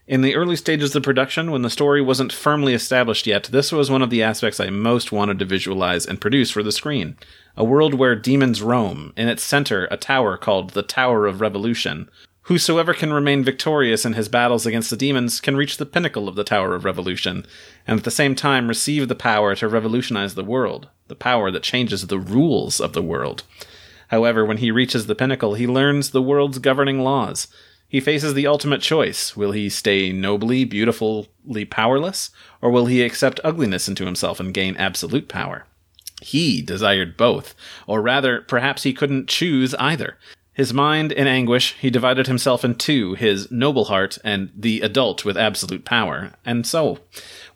S1: In the early stages of production, when the story wasn't firmly established yet, this was one of the aspects I most wanted to visualize and produce for the screen. A world where demons roam, in its center, a tower called the Tower of Revolution. Whosoever can remain victorious in his battles against the demons can reach the pinnacle of the Tower of Revolution, and at the same time receive the power to revolutionize the world, the power that changes the rules of the world. However, when he reaches the pinnacle, he learns the world's governing laws. He faces the ultimate choice. Will he stay nobly, beautifully powerless, or will he accept ugliness into himself and gain absolute power? He desired both, or rather, perhaps he couldn't choose either. His mind in anguish, he divided himself in two his noble heart and the adult with absolute power. And so,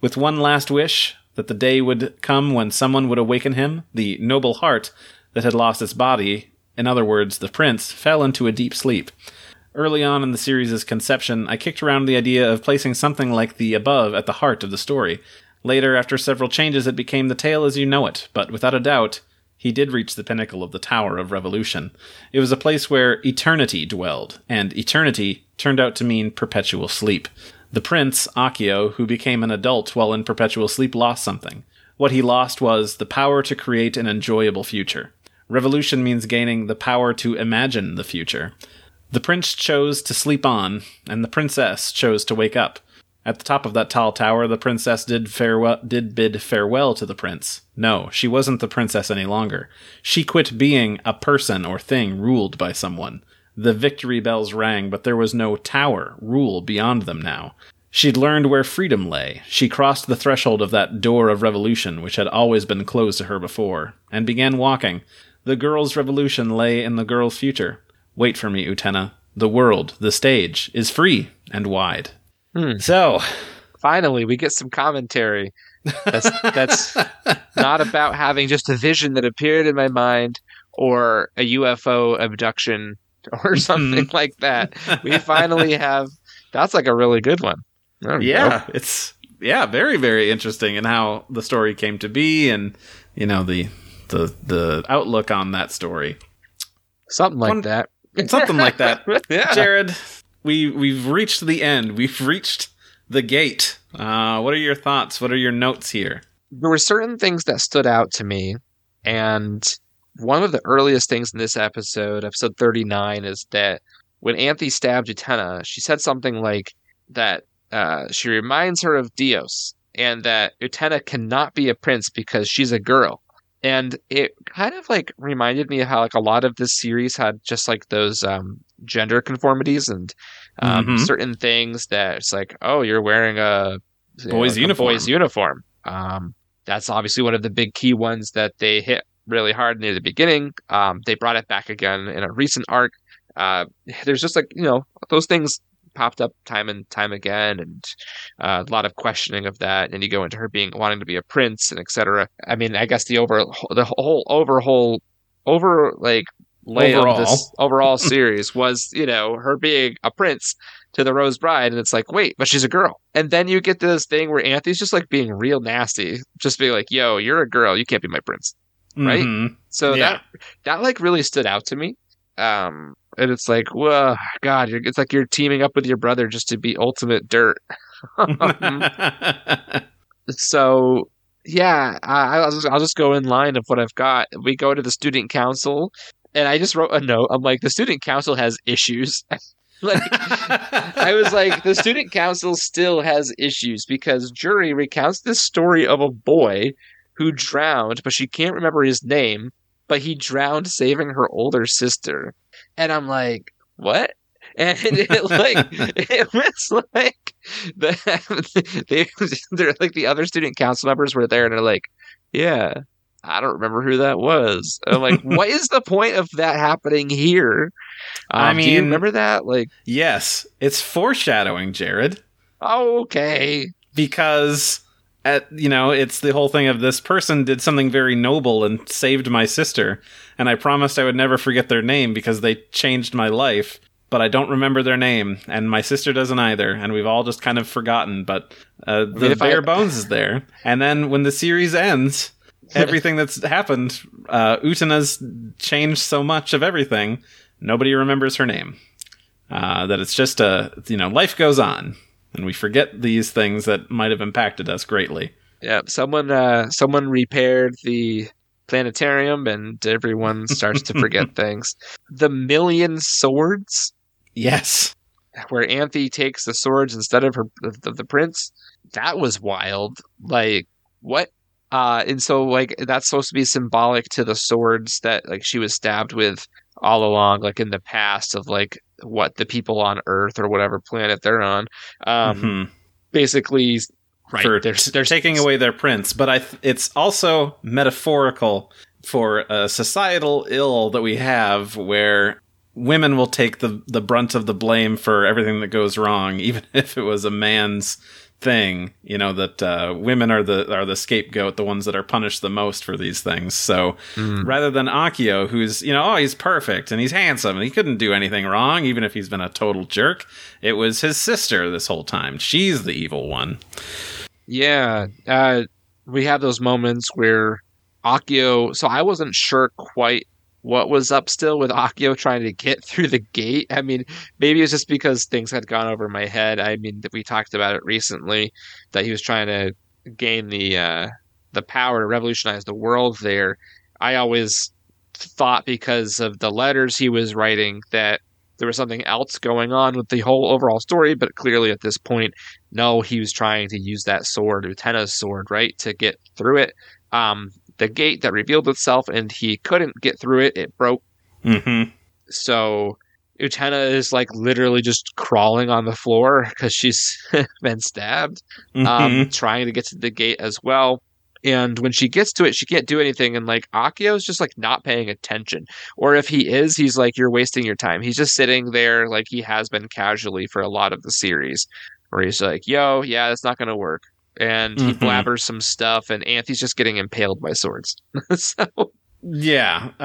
S1: with one last wish, that the day would come when someone would awaken him, the noble heart that had lost its body, in other words, the prince, fell into a deep sleep. Early on in the series' conception, I kicked around the idea of placing something like the above at the heart of the story. Later, after several changes, it became the tale as you know it, but without a doubt, he did reach the pinnacle of the Tower of Revolution. It was a place where eternity dwelled, and eternity turned out to mean perpetual sleep. The prince, Akio, who became an adult while in perpetual sleep, lost something. What he lost was the power to create an enjoyable future. Revolution means gaining the power to imagine the future. The prince chose to sleep on, and the princess chose to wake up. At the top of that tall tower, the princess did farewell did bid farewell to the prince. No, she wasn't the princess any longer. She quit being a person or thing ruled by someone. The victory bells rang, but there was no tower, rule beyond them now. She'd learned where freedom lay. She crossed the threshold of that door of revolution which had always been closed to her before, and began walking. The girl's revolution lay in the girl's future. Wait for me, Utena. The world, the stage, is free and wide.
S2: Hmm.
S1: So,
S2: Finally, we get some commentary. That's that's [laughs] not about having just a vision that appeared in my mind or a UFO abduction or something [laughs] like that. We finally [laughs] have. That's like a really good one.
S1: Yeah, it's yeah, very very interesting in how the story came to be and you know the the the outlook on that story.
S2: something like
S1: One-
S2: that.
S1: Something like that. [laughs]
S2: yeah.
S1: Jared, we we've reached the end. We've reached the gate. Uh, what are your thoughts? What are your notes here?
S2: there were certain things that stood out to me and one of the earliest things in this episode episode 39 is that when anthy stabbed utena she said something like that uh, she reminds her of dios and that utena cannot be a prince because she's a girl and it kind of like reminded me of how like a lot of this series had just like those um, gender conformities and um,
S1: Mhm.
S2: certain things that it's like oh you're wearing a you
S1: Boy's
S2: like a
S1: uniform.
S2: boy's uniform um, that's obviously one of the big key ones that they hit really hard near the beginning. Um, they brought it back again in a recent arc. Uh, there's just like you know those things popped up time and time again, and uh, a lot of questioning of that. And you go into her being wanting to be a prince and etc. I mean, I guess the over the whole overhaul over like lay of this
S1: Overall.
S2: series was you know her being a prince to the Rose Bride, and it's like, wait, but she's a girl. And then you get to this thing where Anthony's just like being real nasty, just being like, yo, you're a girl, you can't be my prince. Right?
S1: Mhm.
S2: So
S1: Yeah.
S2: that that like really stood out to me. Um, and it's like, whoa, God, you're, it's like you're teaming up with your brother just to be ultimate dirt. [laughs] so yeah, I, I'll just I'll just go in line of what I've got. We go to the student council, and I just wrote a note. I'm like, the student council has issues. [laughs] like I was like, the student council still has issues because Juri recounts this story of a boy who drowned, but she can't remember his name, but he drowned saving her older sister. And I'm like, what? And [laughs] it like [laughs] it was like the [laughs] they they're like the other student council members were there and they're like, yeah, I don't remember who that was. And I'm like, what is the point of that happening here?
S1: I
S2: Um, do you
S1: mean-
S2: remember that? Like,
S1: yes, it's foreshadowing, Jared.
S2: oh, okay.
S1: because at you know it's the whole thing of this person did something very noble and saved my sister and i promised i would never forget their name because they changed my life but i don't remember their name and my sister doesn't either and we've all just kind of forgotten but uh, the
S2: I-
S1: bare bones is there. And then when the series ends [laughs] everything that's happened uh, utena's changed so much of everything nobody remembers her name. Uh, that it's just a you know life goes on and we forget these things that might have impacted us greatly.
S2: Yeah, someone uh someone repaired the planetarium and everyone [laughs] starts to forget things. The million swords
S1: Yes.
S2: where Anthy takes the swords instead of her of the prince, that was wild. Like what? Uh and so like that's supposed to be symbolic to the swords that like she was stabbed with all along like in the past of like what the people on Earth or whatever planet they're on. Um,
S1: Mhm.
S2: Basically, right?
S1: for
S2: they're, they're
S1: taking away their prince. But I, th- it's also metaphorical for a societal ill that we have, where women will take the the brunt of the blame for everything that goes wrong, [laughs] even if it was a man's thing. You know that uh, women are the are the scapegoat, the ones that are punished the most for these things. So
S2: Mm.
S1: rather than Akio, who's you know, oh, he's perfect and he's handsome and he couldn't do anything wrong, even if he's been a total jerk. It was his sister this whole time. She's the evil one.
S2: Yeah, uh, we have those moments where Akio. So I wasn't sure quite what was up still with Akio trying to get [laughs] through the gate. I mean, maybe it's just because things had gone over my head. I mean, we talked about it recently that he was trying to gain the uh, the power to revolutionize the world. There, I always thought because of the letters he was writing that there was something else going on with the whole overall story. But clearly, at this point no, he was trying to use that sword, Utena's sword, right, to get through it. Um, the gate that revealed itself, and he couldn't get through it. It broke.
S1: Mm-hmm.
S2: So Utena is like literally just crawling on the floor because she's [laughs] been stabbed,
S1: Mm-hmm.
S2: um, trying to get to the gate as well. And when she gets to it, she can't do anything. And like Akio's just like not paying attention. Or if he is, he's like, you're wasting your time. He's just sitting there like he has been casually for a lot of the series, where he's like, yo, yeah, it's not going to work. And he
S1: Mhm.
S2: blabbers some stuff, and Anthony's just getting impaled by swords. [laughs] so,
S1: Yeah. Uh,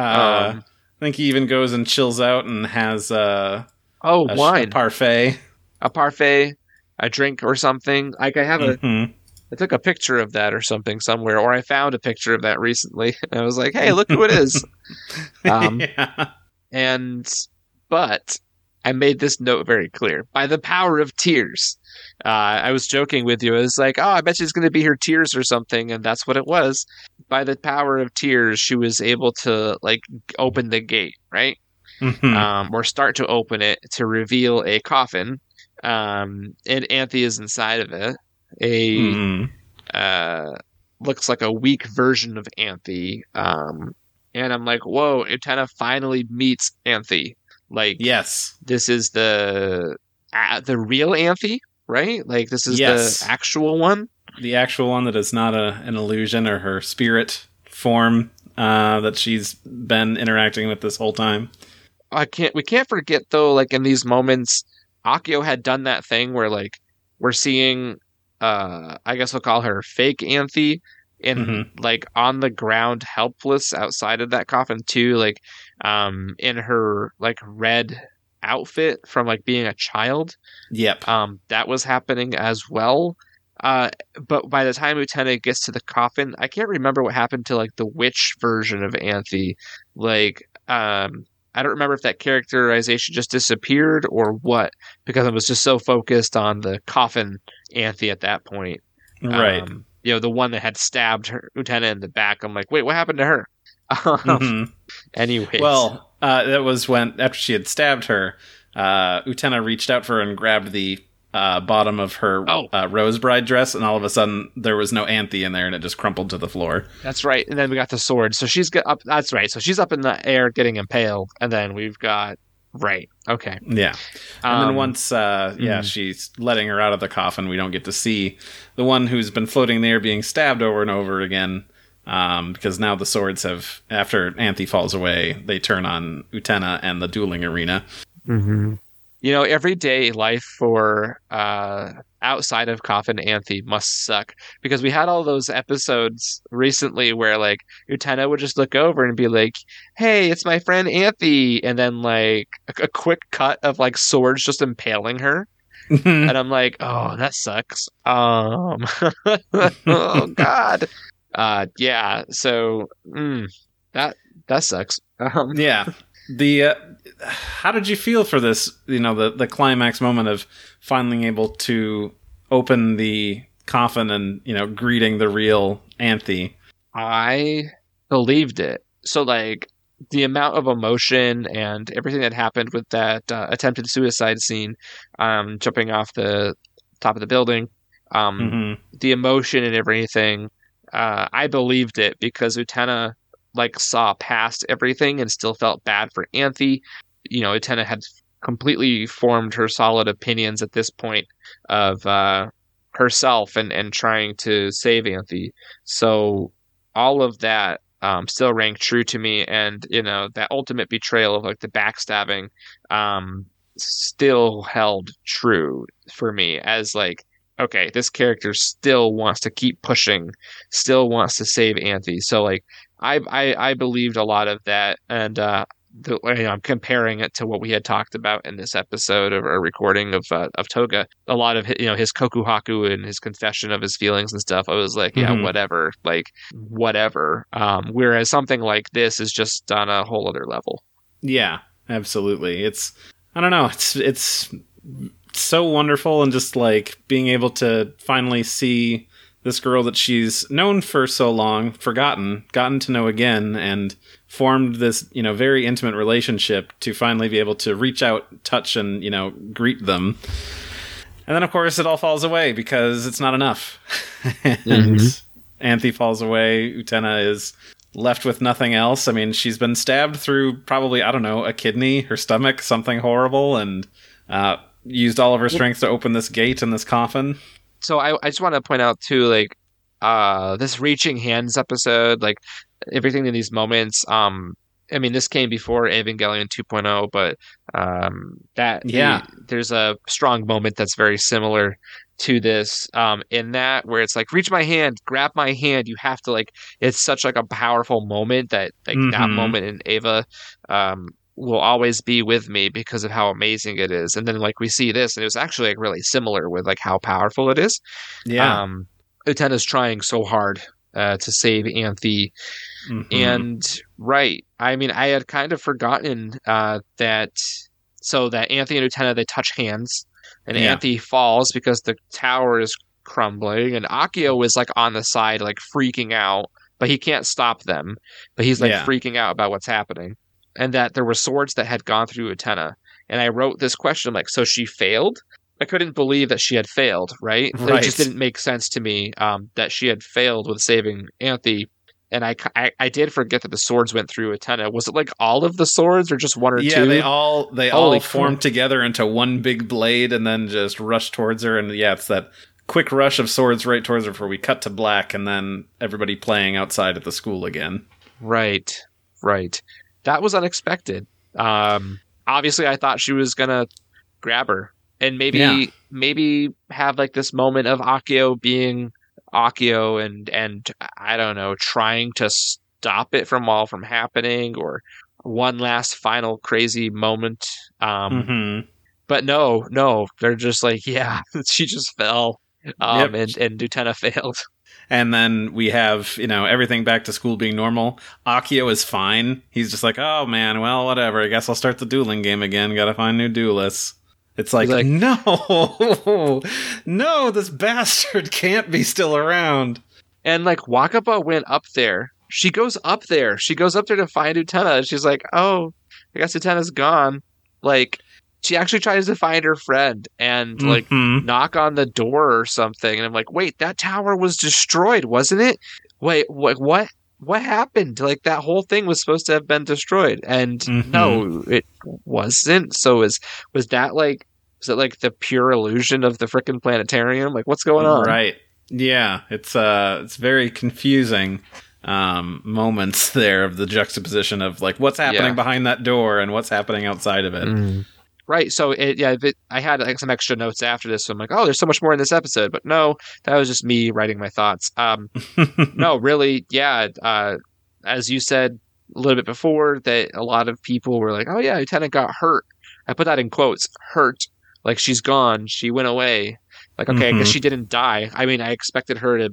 S2: um,
S1: I think he even goes and chills out and has uh,
S2: oh,
S1: a, sh- a
S2: wine,
S1: parfait.
S2: a parfait, a drink or something. Like I have a,
S1: Mhm.
S2: I took a picture of that or something somewhere, or I found a picture of that recently. [laughs] And I was like, hey, look who it is. [laughs] Um,
S1: yeah.
S2: and but I made this note very clear. By the power of tears. Uh, I was joking with you. I was like, oh, I bet she's going to be her tears or something. And that's what it was. By the power of tears, she was able to like open the gate, right?
S1: Mhm.
S2: Um, or start to open it to reveal a coffin. Um, and Anthy is inside of it. A
S1: Mhm.
S2: uh, looks like a weak version of Anthy. Um, and I'm like, whoa, Utena finally meets Anthy. Like,
S1: Yes.
S2: this is the uh, the real Anthy, right? Like, this is
S1: Yes.
S2: the actual one.
S1: The actual one that is not a, an illusion or her spirit form uh, that she's been interacting with this whole time.
S2: I can't. We can't forget though. Like in these moments, Akio had done that thing where like we're seeing. Uh, I guess we'll call her fake Anthy, and
S1: Mhm.
S2: like on the ground, helpless outside of that coffin too. Like, um, in her like red outfit from like being a child.
S1: Yep.
S2: Um, that was happening as well. Uh, but by the time Utena gets to the coffin, I can't remember what happened to like the witch version of Anthy. Like, um, I don't remember if that characterization just disappeared or what, because I was just so focused on the coffin Anthy at that point.
S1: right.
S2: Um, you know, the one that had stabbed her, Utena in the back. I'm like, wait, what happened to her? [laughs] Um,
S1: Mhm.
S2: Anyways,
S1: Well, uh, that was when after she had stabbed her, uh, Utena reached out for her and grabbed the uh, bottom of her
S2: Oh.
S1: uh, rose bride dress, and all of a sudden there was no Anthy in there, and it just crumpled to the floor.
S2: That's right. And then we got the sword. So she's got up. That's right. So she's up in the air getting impaled, and then we've got right. Okay.
S1: Yeah. And then
S2: Um,
S1: once, uh, yeah,
S2: mhm.
S1: she's letting her out of the coffin. We don't get to see the one who's been floating there being stabbed over and over again. Um, because now the swords have, after Anthy falls away, they turn on Utena and the dueling arena.
S2: Mm-hmm. You know, everyday life for uh, outside of Coffin Anthy must suck because we had all those episodes recently where like Utena would just look over and be like, "Hey, it's my friend Anthy," and then like a, a quick cut of like swords just impaling her, [laughs] and I'm like, "Oh, that sucks." Um, [laughs] oh God, uh, yeah. So mm, that that sucks. [laughs] Um,
S1: yeah. The uh, how did you feel for this? You know, the the climax moment of finally able to open the coffin and you know greeting the real Anthy.
S2: I believed it. So like the amount of emotion and everything that happened with that uh, attempted suicide scene, um, jumping off the top of the building, um,
S1: hmm
S2: the emotion and everything, uh, I believed it because Utena like saw past everything and still felt bad for Anthy. You know, Utena had completely formed her solid opinions at this point of uh, herself and and trying to save Anthy. So all of that um, still rang true to me, and you know that ultimate betrayal of like the backstabbing um, still held true for me as like okay, this character still wants to keep pushing, still wants to save Anthy. So like I I, I believed a lot of that, and uh, the, you know, I'm comparing it to what we had talked about in this episode of our recording of uh, of Toga. A lot of you know his kokuhaku and his confession of his feelings and stuff. I was like, yeah,
S1: Mhm.
S2: whatever, like whatever. Um, whereas something like this is just on a whole other level.
S1: Yeah, absolutely. It's I don't know. It's it's so wonderful and just like being able to finally see this girl that she's known for so long, forgotten, gotten to know again, and formed this you know very intimate relationship to finally be able to reach out, touch, and you know greet them. And then of course it all falls away because it's not enough. [laughs] and
S2: Mhm.
S1: Anthy falls away. Utena is left with nothing else. I mean, she's been stabbed through probably, I don't know, a kidney, her stomach, something horrible, and uh, used all of her strength to open this gate and this coffin.
S2: so I, I just want to point out too, like uh this reaching hands episode, like everything in these moments. Um, I mean, this came before Evangelion 2.0, but um, that
S1: Yeah.
S2: there's a strong moment that's very similar to this. Um, in that where it's like, reach my hand, grab my hand. You have to like, it's such like a powerful moment that like that
S1: Mhm.
S2: moment in Eva, um. Will always be with me because of how amazing it is, and then like we see this, and it was actually like really similar with like how powerful it is.
S1: Yeah.
S2: Um, Utena's trying so hard uh, to save Anthy.
S1: Mhm.
S2: And right, I mean, I had kind of forgotten uh, that. So that Anthy and Utena they touch hands, and
S1: Yeah.
S2: Anthy falls because the tower is crumbling, and Akio is like on the side, like freaking out, but he can't stop them. But he's like
S1: Yeah.
S2: freaking out about what's happening, and that there were swords that had gone through Utena. And I wrote this question like, so she failed? I couldn't believe that she had failed, right? It just didn't make sense to me um, that she had failed with saving Anthy. And I, I, I did forget that the swords went through Utena. Was it like all of the swords or just one or
S1: yeah,
S2: two?
S1: they all they
S2: Holy
S1: all formed together into one big blade and then just rushed towards her. And yeah, it's that quick rush of swords right towards her before we cut to black and then everybody playing outside at the school again.
S2: Right, right. That was unexpected. Um, obviously, I thought she was gonna grab her and maybe
S1: Yeah.
S2: maybe have like this moment of Akio being Akio and and I don't know, trying to stop it from all from happening or one last final crazy moment. Um,
S1: hmm
S2: but no, no, they're just like, yeah, [laughs] she just fell. Um,
S1: Yep.
S2: and, and Dutena [laughs] failed.
S1: And then we have, you know, everything back to school being normal. Akio is fine. He's just like, oh man, well, whatever. I guess I'll start the dueling game again. Gotta find new duelists. It's like,
S2: like-
S1: no, [laughs] no, this bastard can't be still around.
S2: And like Wakaba went up there. She goes up there. She goes up there to find Utena. She's like, oh, I guess Utena's gone. Like, she actually tries to find her friend and like
S1: Mhm.
S2: knock on the door or something. And I'm like, wait, that tower was destroyed, wasn't it? Wait, what? What? What happened? Like that whole thing was supposed to have been destroyed, and
S1: Mhm.
S2: no, it wasn't. So was was that like was it like the pure illusion of the frickin' planetarium? Like what's going on?
S1: Right. Yeah, it's uh it's very confusing um moments there of the juxtaposition of like what's happening
S2: Yeah.
S1: behind that door and what's happening outside of it.
S2: Mm. Right. So it, yeah, it, I had like some extra notes after this. So I'm like, oh, there's so much more in this episode. But no, that was just me writing my thoughts. Um, [laughs] no, really, yeah. Uh, as you said a little bit before, that a lot of people were like, oh yeah, Lieutenant got hurt. I put that in quotes, hurt. Like she's gone. She went away. Like okay, I guess
S1: Mhm.
S2: she didn't die. I mean, I expected her to.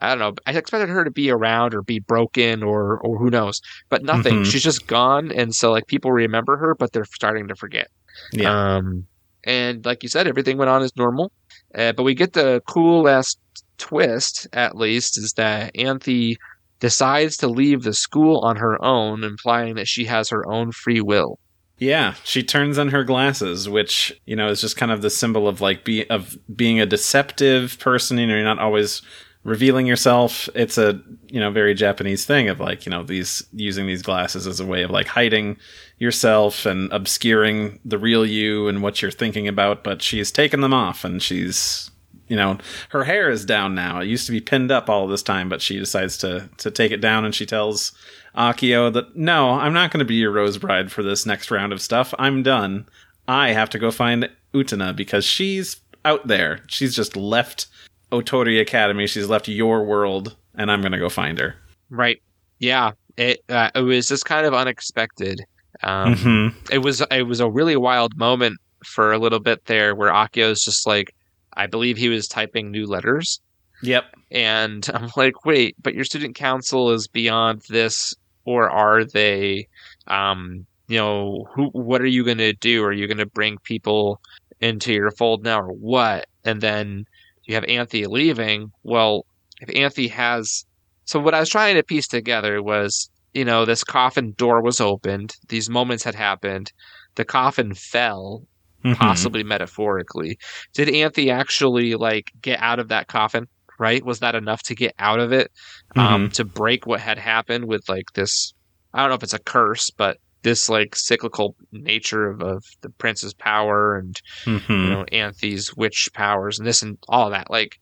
S2: I don't know. I expected her to be around or be broken or or who knows, but nothing.
S1: Mhm.
S2: She's just gone, and so like people remember her, but they're starting to forget.
S1: Yeah.
S2: Um, and like you said, everything went on as normal. Uh, but we get the cool last twist, at least, is that Anthy decides to leave the school on her own, implying that she has her own free will.
S1: Yeah, she turns on her glasses, which you know is just kind of the symbol of like be of being a deceptive person. You know, you're not always revealing yourself. It's a you know very Japanese thing of like you know these using these glasses as a way of like hiding yourself and obscuring the real you and what you're thinking about. But she's taken them off and she's you know her hair is down now. It used to be pinned up all this time, but she decides to to take it down and she tells Akio that no, I'm not going to be your rose bride for this next round of stuff. I'm done. I have to go find Utena because she's out there. She's just left Otori Academy. She's left your world, and I'm gonna go find her.
S2: Right. Yeah. It uh, it was just kind of unexpected. Um,
S1: mm-hmm.
S2: It was it was a really wild moment for a little bit there, where Akio's just like, I believe he was typing new letters.
S1: Yep.
S2: And I'm like, wait, but your student council is beyond this, or are they? Um, you know, who? What are you going to do? Are you going to bring people into your fold now, or what? And then you have Anthy leaving. Well, if Anthy has, so what I was trying to piece together was, you know, this coffin door was opened. These moments had happened. The coffin fell,
S1: Mhm.
S2: possibly metaphorically. Did Anthy actually like get out of that coffin? Right? Was that enough to get out of it? Um, to break what had happened with like this? I don't know if it's a curse, but this like cyclical nature of, of the prince's power and
S1: Mhm.
S2: you know Anthy's witch powers and this and all that. Like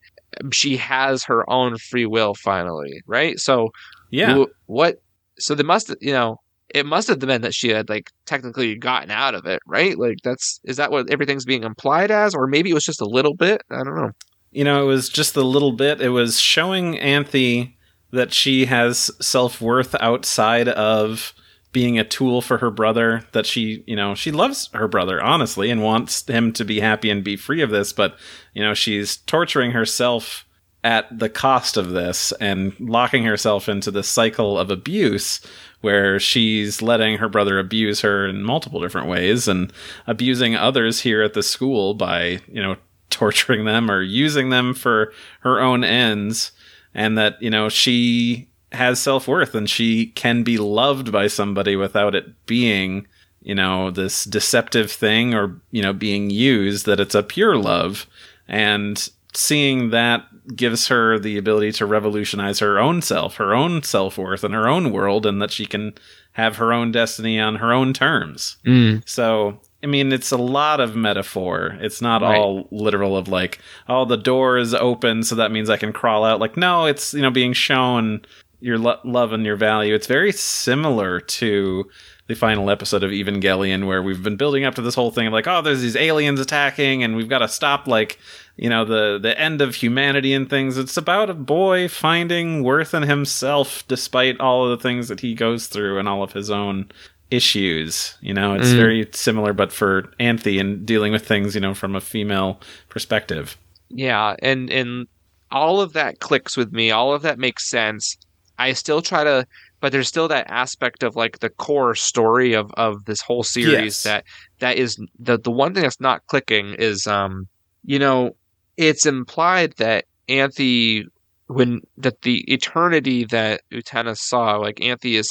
S2: she has her own free will finally, right? So
S1: Yeah.
S2: wh- what? So they must you know it must have been that she had like technically gotten out of it, right? Like that's is that what everything's being implied as, or maybe it was just a little bit. I don't know.
S1: you know, it was just a little bit. It was showing Anthy that she has self worth outside of being a tool for her brother. That she, you know, she loves her brother honestly and wants him to be happy and be free of this. But you know, she's torturing herself at the cost of this and locking herself into the cycle of abuse where she's letting her brother abuse her in multiple different ways and abusing others here at the school by, you know, torturing them or using them for her own ends and that you know she has self-worth and she can be loved by somebody without it being you know this deceptive thing or you know being used that it's a pure love and seeing that gives her the ability to revolutionize her own self her own self-worth and her own world and that she can have her own destiny on her own terms mm. so, I mean, it's a lot of metaphor. It's not
S2: Right.
S1: all literal of like, oh, the door is open, so that means I can crawl out. Like, no, it's, you know, being shown your lo- love and your value. It's very similar to the final episode of Evangelion, where we've been building up to this whole thing of like, oh, there's these aliens attacking, and we've got to stop, like, you know, the the end of humanity and things. It's about a boy finding worth in himself despite all of the things that he goes through and all of his own issues. You know, it's
S2: Mm.
S1: very similar, but for Anthy and dealing with things, you know, from a female perspective.
S2: Yeah, and and all of that clicks with me. All of that makes sense. I still try to, but there's still that aspect of like the core story of of this whole series
S1: Yes.
S2: that that is the the one thing that's not clicking is um you know it's implied that Anthy when that the eternity that Utena saw like Anthy is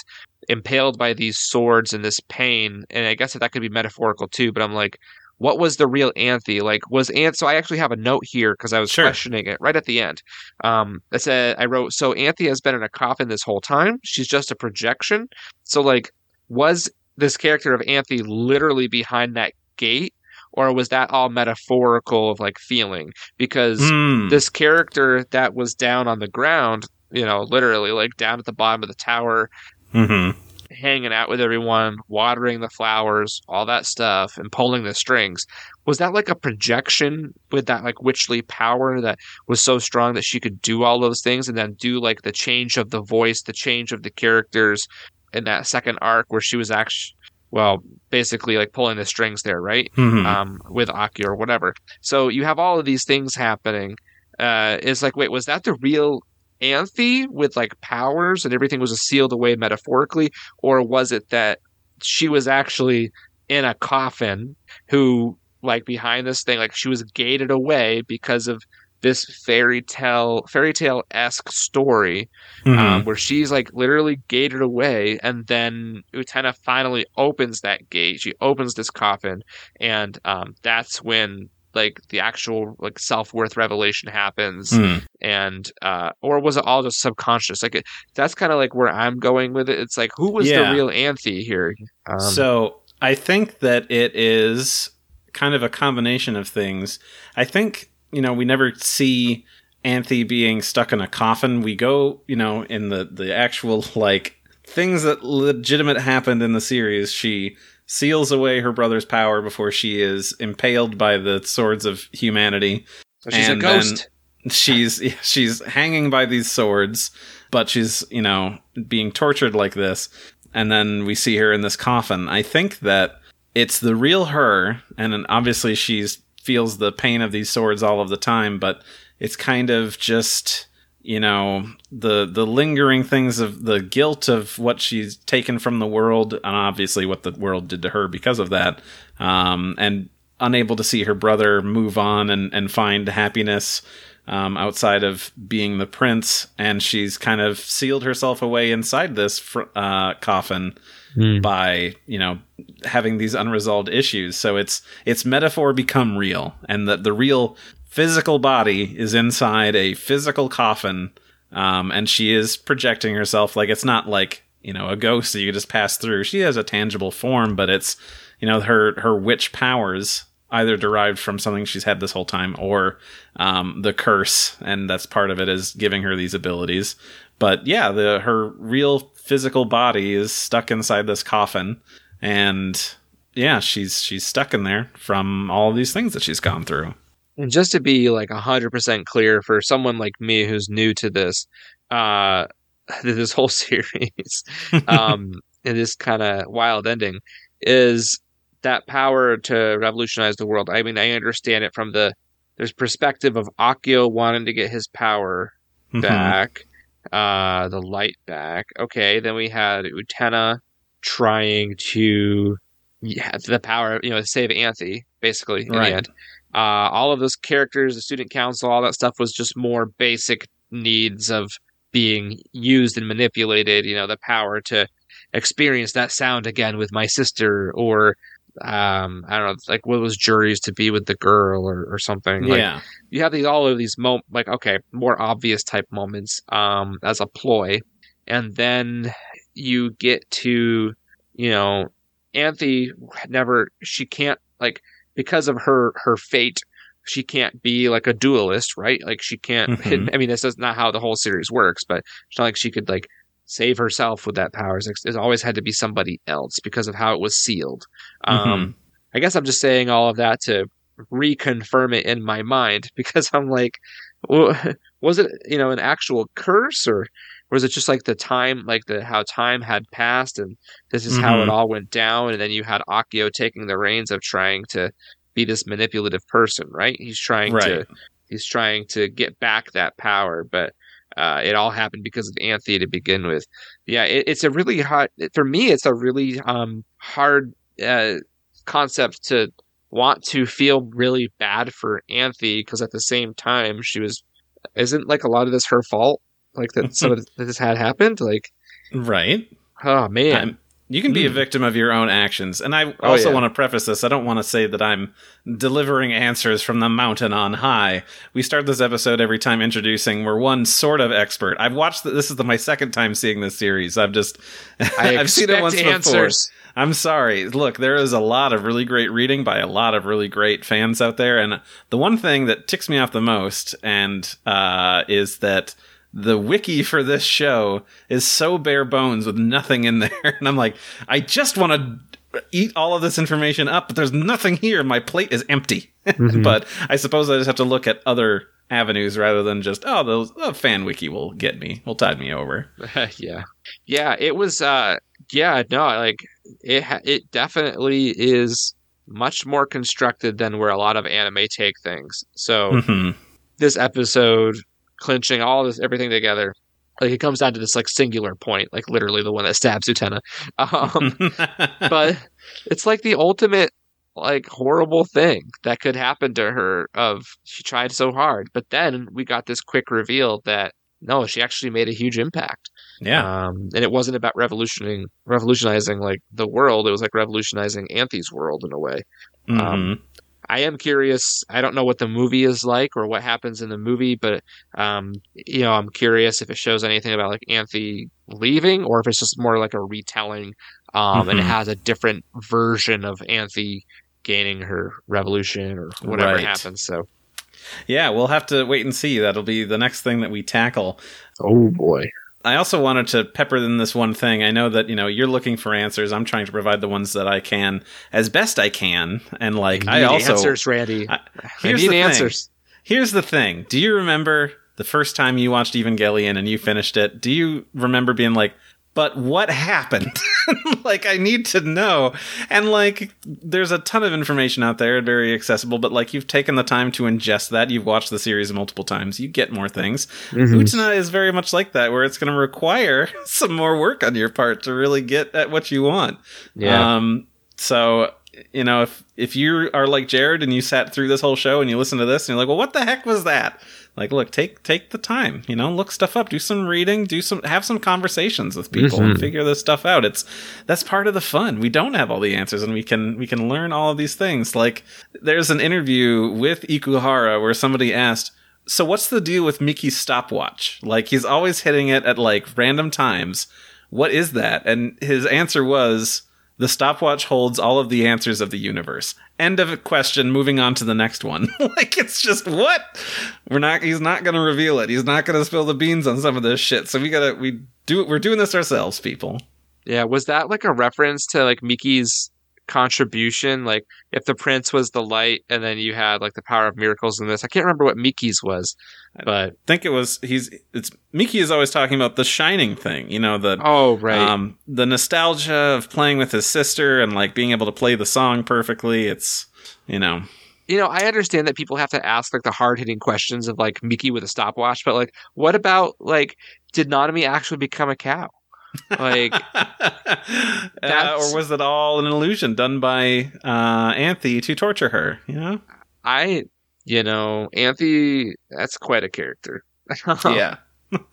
S2: impaled by these swords and this pain and I guess that, that could be metaphorical too but I'm like what was the real Anthy? Like, was Ant? So I actually have a note here because I was
S1: Sure.
S2: questioning it right at the end. Um, I said I wrote, so Anthy has been in a coffin this whole time. She's just a projection. So like, was this character of Anthy literally behind that gate, or was that all metaphorical of like feeling? Because
S1: Hmm.
S2: this character that was down on the ground, you know, literally like down at the bottom of the tower,
S1: hmm
S2: hanging out with everyone, watering the flowers, all that stuff, and pulling the strings. Was that like a projection with that like witchly power that was so strong that she could do all those things and then do like the change of the voice, the change of the characters in that second arc where she was actually well, basically like pulling the strings there, right?
S1: hmm
S2: um, with Aki or whatever. So you have all of these things happening. Uh, it's like, wait, was that the real Anthy with like powers and everything was sealed away metaphorically, or was it that she was actually in a coffin who, like, behind this thing, like she was gated away because of this fairy tale fairy tale esque story
S1: Mm-hmm.
S2: um, where she's like literally gated away, and then Utena finally opens that gate. She opens this coffin, and um, that's when like the actual like self worth revelation happens,
S1: Mm.
S2: and uh, or was it all just subconscious? Like it, that's kind of like where I'm going with it. It's like who was
S1: Yeah.
S2: the real Anthy here? Um,
S1: so I think that it is kind of a combination of things. I think, you know, we never see Anthy being stuck in a coffin. We go, you know, in the, the actual, like, things that legitimate happened in the series. She seals away her brother's power before she is impaled by the swords of humanity.
S2: so she's a
S1: and then-
S2: ghost.
S1: she's [laughs] she's hanging by these swords but she's you know being tortured like this and then we see her in this coffin i think that it's the real her and obviously she's feels the pain of these swords all of the time but it's kind of just you know the the lingering things of the guilt of what she's taken from the world and obviously what the world did to her because of that um, and unable to see her brother move on and, and find happiness um, outside of being the prince, and she's kind of sealed herself away inside this fr- uh, coffin
S2: Hmm.
S1: by you know having these unresolved issues. So it's it's metaphor become real, and that the real physical body is inside a physical coffin, um, and she is projecting herself like it's not like you know a ghost that you just pass through. She has a tangible form, but it's you know her her witch powers either derived from something she's had this whole time or um, the curse, and that's part of it is giving her these abilities. But yeah, the her real physical body is stuck inside this coffin, and yeah, she's she's stuck in there from all these things that she's gone through.
S2: And just to be like hundred percent clear for someone like me who's new to this, uh, [laughs] this whole [laughs] series, [laughs] um, and this kind of wild ending is that power to revolutionize the world. I mean, I understand it from the there's perspective of Akio wanting to get his power
S1: Mhm.
S2: back, uh, the light back. Okay, then we had Utena trying to yeah, the power, you know, save Anthy, basically, in
S1: Right.
S2: the end. Uh, all of those characters, the student council, all that stuff was just more basic needs of being used and manipulated, you know, the power to experience that sound again with my sister or um I don't know, like what was Juri's to be with the girl or, or something. Like,
S1: yeah,
S2: you have these all of these mo like okay more obvious type moments um as a ploy and then you get to you know anthy never she can't like because of her her fate she can't be like a duelist right? Like she can't
S1: Mhm.
S2: i mean this is not how the whole series works but it's not like she could like save herself with that power. It's, always had to be somebody else because of how it was sealed. Um i guess i'm just saying all of that to reconfirm it in my mind [laughs] because I'm like, wa- [laughs] was it you know an actual curse or was it just like the time, like the how time had passed and this is how it
S1: Mhm.
S2: all went down, and then you had Akio taking the reins of trying to be this manipulative person, right? He's trying
S1: Right.
S2: to he's trying to get back that power, but. Uh, it all happened because of Anthy to begin with. Yeah, it, it's a really hard for me. It's a really um, hard uh, concept to want to feel really bad for Anthy because at the same time she was isn't like a lot of this her fault like that [laughs] some of this had happened like
S1: right.
S2: oh man
S1: I'm- you can be a
S2: Mm.
S1: victim of your own actions. And I
S2: Oh,
S1: also
S2: yeah.
S1: want to preface this. I don't want to say that I'm delivering answers from the mountain on high. We start this episode every time introducing we're one sort of expert. I've watched the, this is the, my second time seeing this series. I've just [laughs]
S2: I
S1: I've seen it once before. I'm sorry. Look, there is a lot of really great reading by a lot of really great fans out there, and the one thing that ticks me off the most, and uh, is that the wiki for this show is so bare bones with nothing in there, [laughs] and I'm like, I just want to eat all of this information up, but there's nothing here. My plate is empty. [laughs]
S2: Mhm.
S1: but I suppose I just have to look at other avenues rather than just oh, those the fan wiki will get me, will tide me over. [laughs]
S2: yeah yeah it was uh yeah no like it ha- it definitely is much more constructed than where a lot of anime take things so
S1: Mhm.
S2: this episode clinching all this everything together. Like it comes down to this like singular point like literally the one that stabs Utena. [laughs] Um [laughs] but it's like the ultimate like horrible thing that could happen to her of she tried so hard but then we got this quick reveal that no she actually made a huge impact.
S1: Yeah.
S2: um and it wasn't about revolutioning revolutionizing like the world. It was like revolutionizing Anthy's world in a way.
S1: Mhm.
S2: um, I am curious. I don't know what the movie is like or what happens in the movie, but um, you know, I'm curious if it shows anything about like Anthy leaving or if it's just more like a retelling, um, mm-hmm. and it mm-hmm. has a different version of Anthy gaining her revolution or whatever right. happens. So.
S1: Yeah, we'll have to wait and see. That'll be the next thing that we tackle.
S2: Oh boy.
S1: I also wanted to pepper in this one thing. I know that you know you're looking for answers. I'm trying to provide the ones that I can as best I can, and like I also
S2: answers, Randy. I, here's I need the answers.
S1: Thing. Here's the thing. Do you remember the first time you watched Evangelion and you finished it? Do you remember being like, but what happened? [laughs] like, I need to know. And like, there's a ton of information out there, very accessible, but like, you've taken the time to ingest that. You've watched the series multiple times. You get more things. mm is very much like that, where it's going to require [laughs] some more work on your part to really get at what you want. Yeah. Um, so you know, if if you are like Jared and you sat through this whole show and you listen to this and you're like, well, what the heck was that? Like look take take the time you know look stuff up do some reading do some have some conversations with people mm-hmm. and figure this stuff out. It's that's part of the fun. We don't have all the answers and we can we can learn all of these things. Like there's an interview with ikuhara where somebody asked so what's the deal with miki's stopwatch? Like he's always hitting it at like random times. What is that? And his answer was the stopwatch holds all of the answers of the universe. End of a question. Moving on to the next one. [laughs] like it's just what we're not. He's not to reveal it. He's not to spill the beans on some of this shit. So we gotta. We do. We're doing this ourselves, people.
S2: Yeah. Was that like a reference to like Miki's contribution. Like if the prince was the light, and then you had like the power of miracles in this. I can't remember what Miki's was, but I
S1: think it was he's it's Miki is always talking about the shining thing. You know the
S2: oh right um,
S1: the nostalgia of playing with his sister and like being able to play the song perfectly. It's you know.
S2: You know, I understand that people have to ask like the hard hitting questions of like Miki with a stopwatch, but like, what about like, did Nanami actually become a cow? Like, [laughs] uh,
S1: or was it all an illusion done by uh, Anthy to torture her? You know,
S2: I, you know, Anthy. That's quite a character. [laughs]
S1: yeah. [laughs]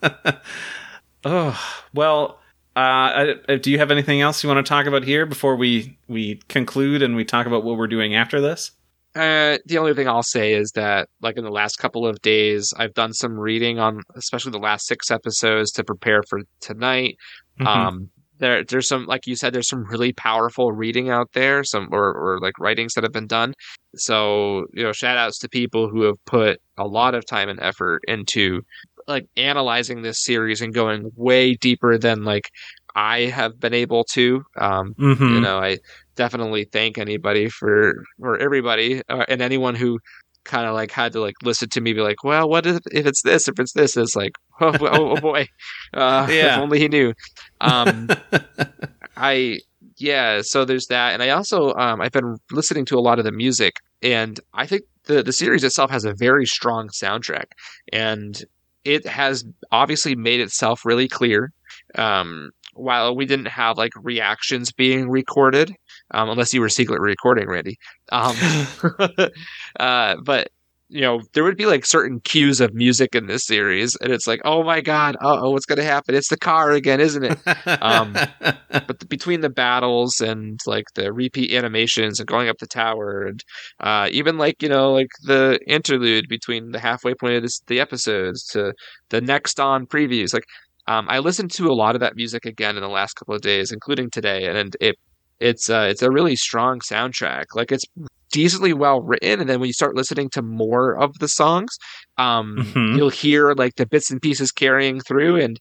S1: oh well. Uh, do you have anything else you want to talk about here before we we conclude and we talk about what we're doing after this?
S2: Uh, the only thing I'll say is that, like in the last couple of days, I've done some reading on, especially the last six episodes, to prepare for tonight. Mm-hmm. Um, there, there's some, like you said, there's some really powerful reading out there, some or, or like writings that have been done. So, you know, shout outs to people who have put a lot of time and effort into like analyzing this series and going way deeper than like I have been able to. Um, mm-hmm. You know, I definitely thank anybody for or everybody uh, and anyone who kind of like had to like listen to me be like, well, what if, if it's this? If it's this, it's like, [laughs] oh, oh, oh boy, uh, [laughs] yeah. if only he knew. Um, [laughs] I yeah, so there's that, and I also um, I've been listening to a lot of the music, and I think the the series itself has a very strong soundtrack, and it has obviously made itself really clear. Um, while we didn't have like reactions being recorded, um, unless you were secretly recording, Randy. Um, [laughs] uh, but you know, there would be like certain cues of music in this series, and it's like, oh my god, oh, what's going to happen? It's the car again, isn't it? um, [laughs] but the, between the battles and like the repeat animations and going up the tower, and uh, even like you know, like the interlude between the halfway point of this, the episodes to the next on previews, like um, I listened to a lot of that music again in the last couple of days, including today, and it it's uh, it's a really strong soundtrack. Like it's decently well written, and then when you start listening to more of the songs, um, mm-hmm. you'll hear like the bits and pieces carrying through, and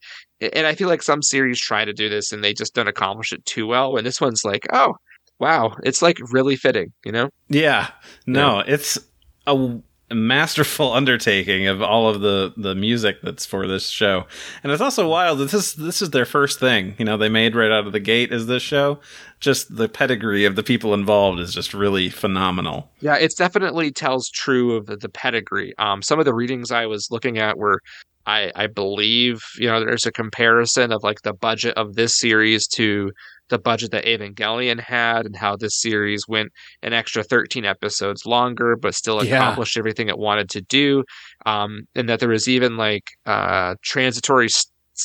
S2: and I feel like some series try to do this and they just don't accomplish it too well. And this one's like, oh wow, it's like really fitting, you know?
S1: Yeah, no, yeah. it's a masterful [laughs] undertaking of all of the the music that's for this show. And it's also wild that this this is their first thing you know they made right out of the gate is this show. Just the pedigree of the people involved is just really phenomenal.
S2: Yeah it definitely tells true of the, pedigree. Um some of the readings i was looking at were I, I believe you know there's a comparison of like the budget of this series to the budget that Evangelion had and how this series went an extra 13 episodes longer, but still accomplished yeah. everything it wanted to do. Um, and that there was even like uh, transitory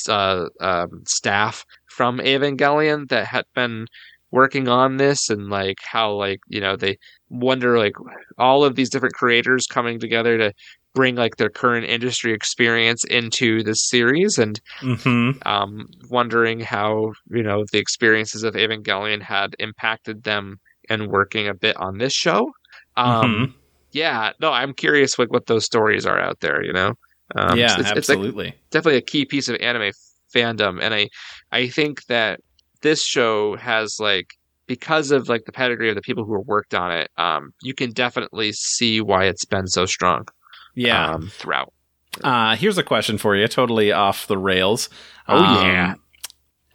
S2: uh, um, staff from Evangelion that had been working on this and like how like you know they wonder like all of these different creators coming together to bring like their current industry experience into this series and
S1: hmm
S2: um, wondering how you know the experiences of Evangelion had impacted them and working a bit on this show. Um,
S1: Mhm.
S2: Yeah, no, I'm curious like what those stories are out there. You know, um,
S1: yeah,
S2: it's, it's like
S1: absolutely.
S2: definitely a key piece of anime fandom, and I I think that this show has like because of like the pedigree of the people who have worked on it, um, you can definitely see why it's been so strong.
S1: Yeah.
S2: um, throughout.
S1: Uh, here's a question for you, totally off the rails.
S2: Oh,
S1: Um,
S2: yeah.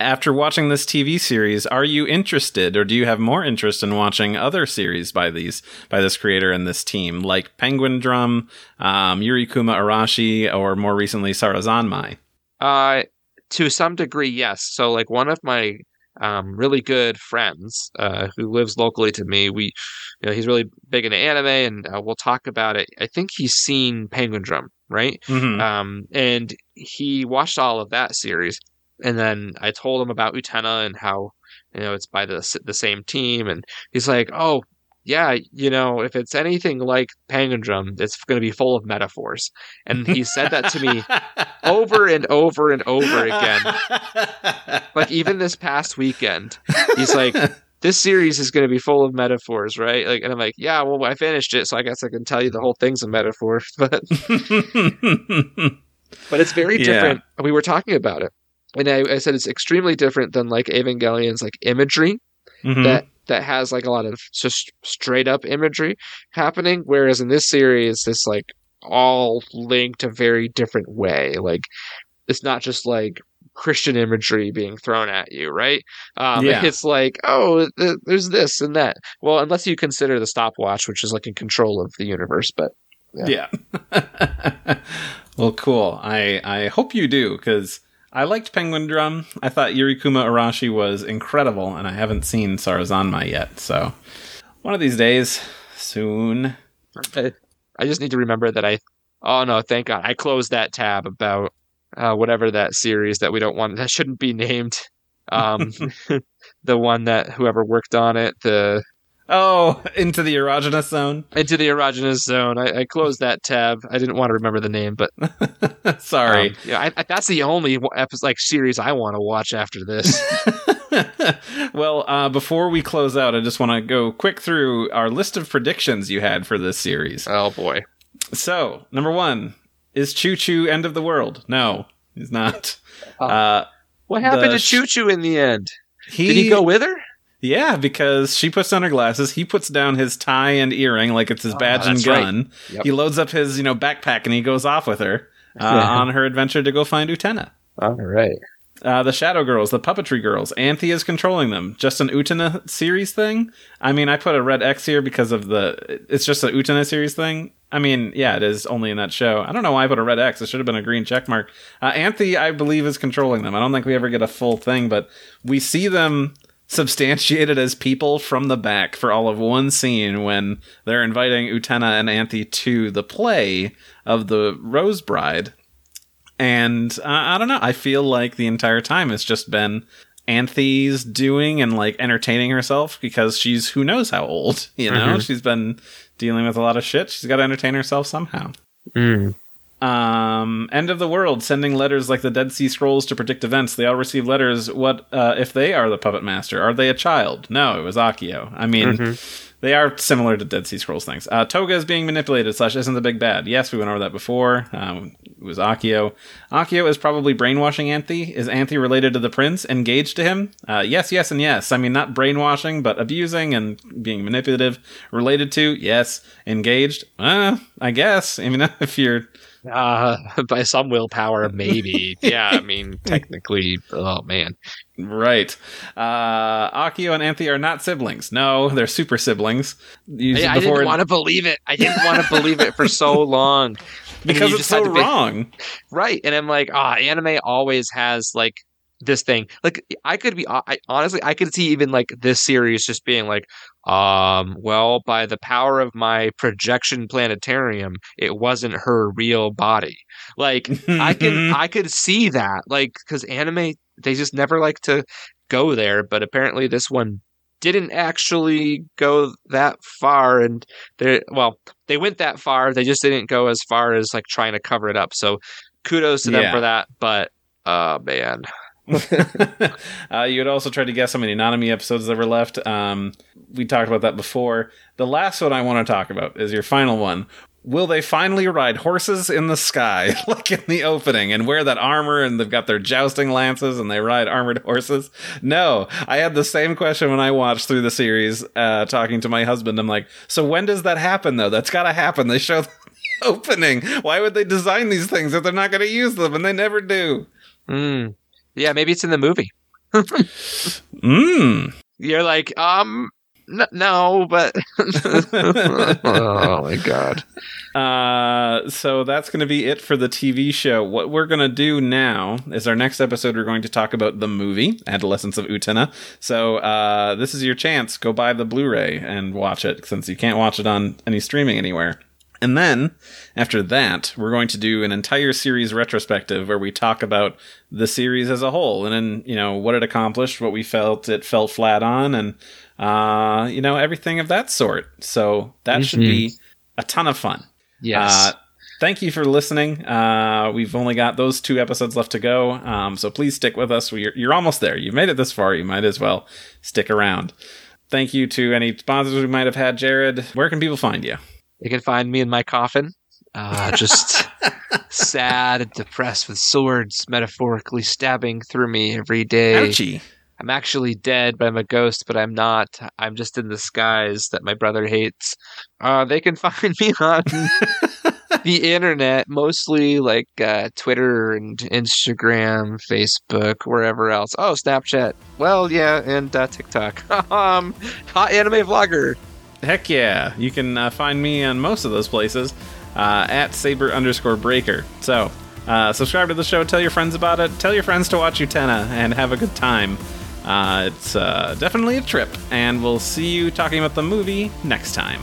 S1: After watching this TV series, are you interested, or do you have more interest in watching other series by these by this creator and this team, like Penguin Drum, um, Yurikuma Arashi, or more recently Sarazanmai?
S2: Uh, to some degree, yes. So, like one of my um, really good friends uh, who lives locally to me, we, you know, he's really big into anime, and uh, we'll talk about it. I think he's seen Penguin Drum, right?
S1: Mhm.
S2: Um, and he watched all of that series, and then I told him about Utena and how you know it's by the the same team, and he's like, "Oh, yeah, you know, if it's anything like Penguin Drum, it's going to be full of metaphors." And he said that to me [laughs] over and over and over again. Like even this past weekend, he's like, "This series is going to be full of metaphors, right?" Like, and I'm like, "Yeah, well, I finished it, so I guess I can tell you the whole thing's a metaphor." [laughs] But but it's very
S1: Yeah.
S2: different. We were talking about it, and I, I said it's extremely different than like Evangelion's like imagery
S1: Mhm.
S2: that that has like a lot of just straight up imagery happening, whereas in this series, it's like all linked a very different way. Like it's not just like Christian imagery being thrown at you, right? Um,
S1: Yeah.
S2: It's like, oh, th- there's this and that. Well, unless you consider the stopwatch, which is like in control of the universe, but
S1: Yeah. [laughs] well, cool. I I hope you do because I liked Penguin Drum. I thought Yurikuma Arashi was incredible, and I haven't seen Sarazanmai yet. So one of these days, soon.
S2: I, I just need to remember that I. Oh no! Thank God, I closed that tab about uh, whatever that series that we don't want that shouldn't be named. Um, [laughs] the one that whoever worked on it, the
S1: Oh, [laughs] into the erogenous zone.
S2: into the erogenous zone. I, I closed that tab. I didn't want to remember the name, but [laughs]
S1: Sorry.
S2: um, yeah, I, I, that's the only episode, like series I want to watch after this. [laughs]
S1: well, uh, before we close out, I just want to go quick through our list of predictions you had for this series.
S2: oh boy,
S1: So, number one is Chu-Chu end of the world? No, he's not.
S2: Oh.
S1: Uh,
S2: what happened to Choo Choo in the end?
S1: he,
S2: Did he go with her?
S1: Yeah, because she puts on her glasses. He puts down his tie and earring like it's his
S2: Oh,
S1: badge and
S2: that's right.
S1: gun.
S2: Yep.
S1: He loads up his, you know, backpack and he goes off with her uh, on her adventure to go find Utena.
S2: All right.
S1: Uh, the Shadow Girls, the Puppetry Girls, Anthy is controlling them. Just an Utena series thing? I mean, I put a red X here because of the. It's just a Utena series thing. I mean, yeah, it is only in that show. I don't know why I put a red X. It should have been a green check mark. Uh, Anthy, I believe, is controlling them. I don't think we ever get a full thing, but we see them substantiated as people from the back for all of one scene when they're inviting Utena and Anthy to the play of the Rose Bride. And uh, I don't know. I feel like the entire time it's just been Anthy's doing and like entertaining herself because she's who knows how old. [laughs] You know,
S2: Mhm.
S1: she's been dealing with a lot of shit. She's got to entertain herself somehow.
S2: Mm.
S1: Um, end of the world, sending letters like the Dead Sea Scrolls to predict events. They all receive letters. What uh, if they are the puppet master? Are they a child? No, it was Akio. I mean,
S2: Mhm.
S1: They are similar to Dead Sea Scrolls things. Uh, Toga is being manipulated. Slash isn't the big bad. Yes, we went over that before. Um, it was Akio. Akio is probably brainwashing Anthy. Is Anthy related to the prince? Engaged to him? Uh, yes, yes, and yes. I mean, not brainwashing, but abusing and being manipulative. Related to? Yes. Engaged? Uh, I guess. [laughs] I mean, if you're
S2: Uh, [laughs] by some willpower, maybe. [laughs] yeah, I mean, technically, oh man.
S1: Right. Uh, Akio and Anthy are not siblings. No, they're super siblings. You-
S2: I, didn't want to believe it. I didn't want to believe it for so [laughs] long.
S1: Because it's so
S2: be-
S1: wrong.
S2: right? And I'm like, ah, anime always has like this thing. Like, I could be I, honestly, I could see even like this series just being like, um, well, by the power of my projection planetarium, it wasn't her real body. Like, I can [laughs] I could see that, like, because anime they just never like to go there, but apparently this one didn't actually go that far, and they well, they went that far. They just didn't go as far as like trying to cover it up. So kudos to them for that. But uh man, [laughs]
S1: uh, you had also tried to guess how many Anatomy episodes there were left. Um, we talked about that before. The last one I want to talk about is your final one. Will they finally ride horses in the sky, [laughs] like in the opening, and wear that armor and they've got their jousting lances and they ride armored horses? No. I had the same question when I watched through the series, uh, talking to my husband. I'm like, so when does that happen, though? That's got to happen. They show [laughs] the opening. Why would they design these things if they're not going to use them? And they never do.
S2: Mm. yeah, maybe it's in the movie.
S1: Mmm. [laughs]
S2: You're like, um, no, but [laughs] oh my god.
S1: Uh, so that's going to be it for the TV show. What we're going to do now is our next episode. We're going to talk about the movie Adolescence of Utena. So uh, this is your chance. Go buy the Blu-ray and watch it since you can't watch it on any streaming anywhere. And then after that, we're going to do an entire series retrospective where we talk about the series as a whole and then, you know, what it accomplished, what we felt it fell flat on, and, uh, you know, everything of that sort. So that should
S2: Mhm.
S1: be a ton of fun.
S2: Yes.
S1: Uh, thank you for listening. Uh, we've only got those two episodes left to go, um, so please stick with us. We're, you're almost there. You've made it this far. You might as well stick around. Thank you to any sponsors we might have had, Jared. Where can people find you?
S2: They can find me in my coffin, uh, just [laughs] sad and depressed with swords metaphorically stabbing through me every day.
S1: Ouchie.
S2: I'm actually dead, but I'm a ghost, but I'm not. I'm just in the skies that my brother hates. Uh, they can [laughs] find me on [laughs] the internet, mostly like uh, Twitter and Instagram, Facebook, wherever else. Oh, Snapchat. Well, yeah, and uh, TikTok. [laughs] um, hot anime vlogger.
S1: Heck yeah. You can uh, find me on most of those places uh, at saber underscore breaker. So uh, subscribe to the show, tell your friends about it, tell your friends to watch Utena, and have a good time. Uh, it's uh, definitely a trip, and we'll see you talking about the movie next time.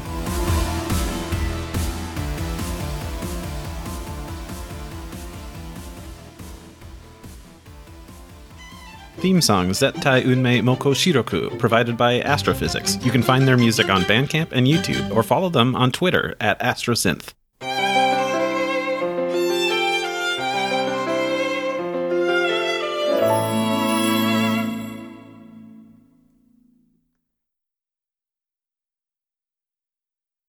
S1: Theme song Zettai Unmei Mokushiroku, provided by Astrophysics. You can find their music on Bandcamp and YouTube, or follow them on Twitter at Astrosynth.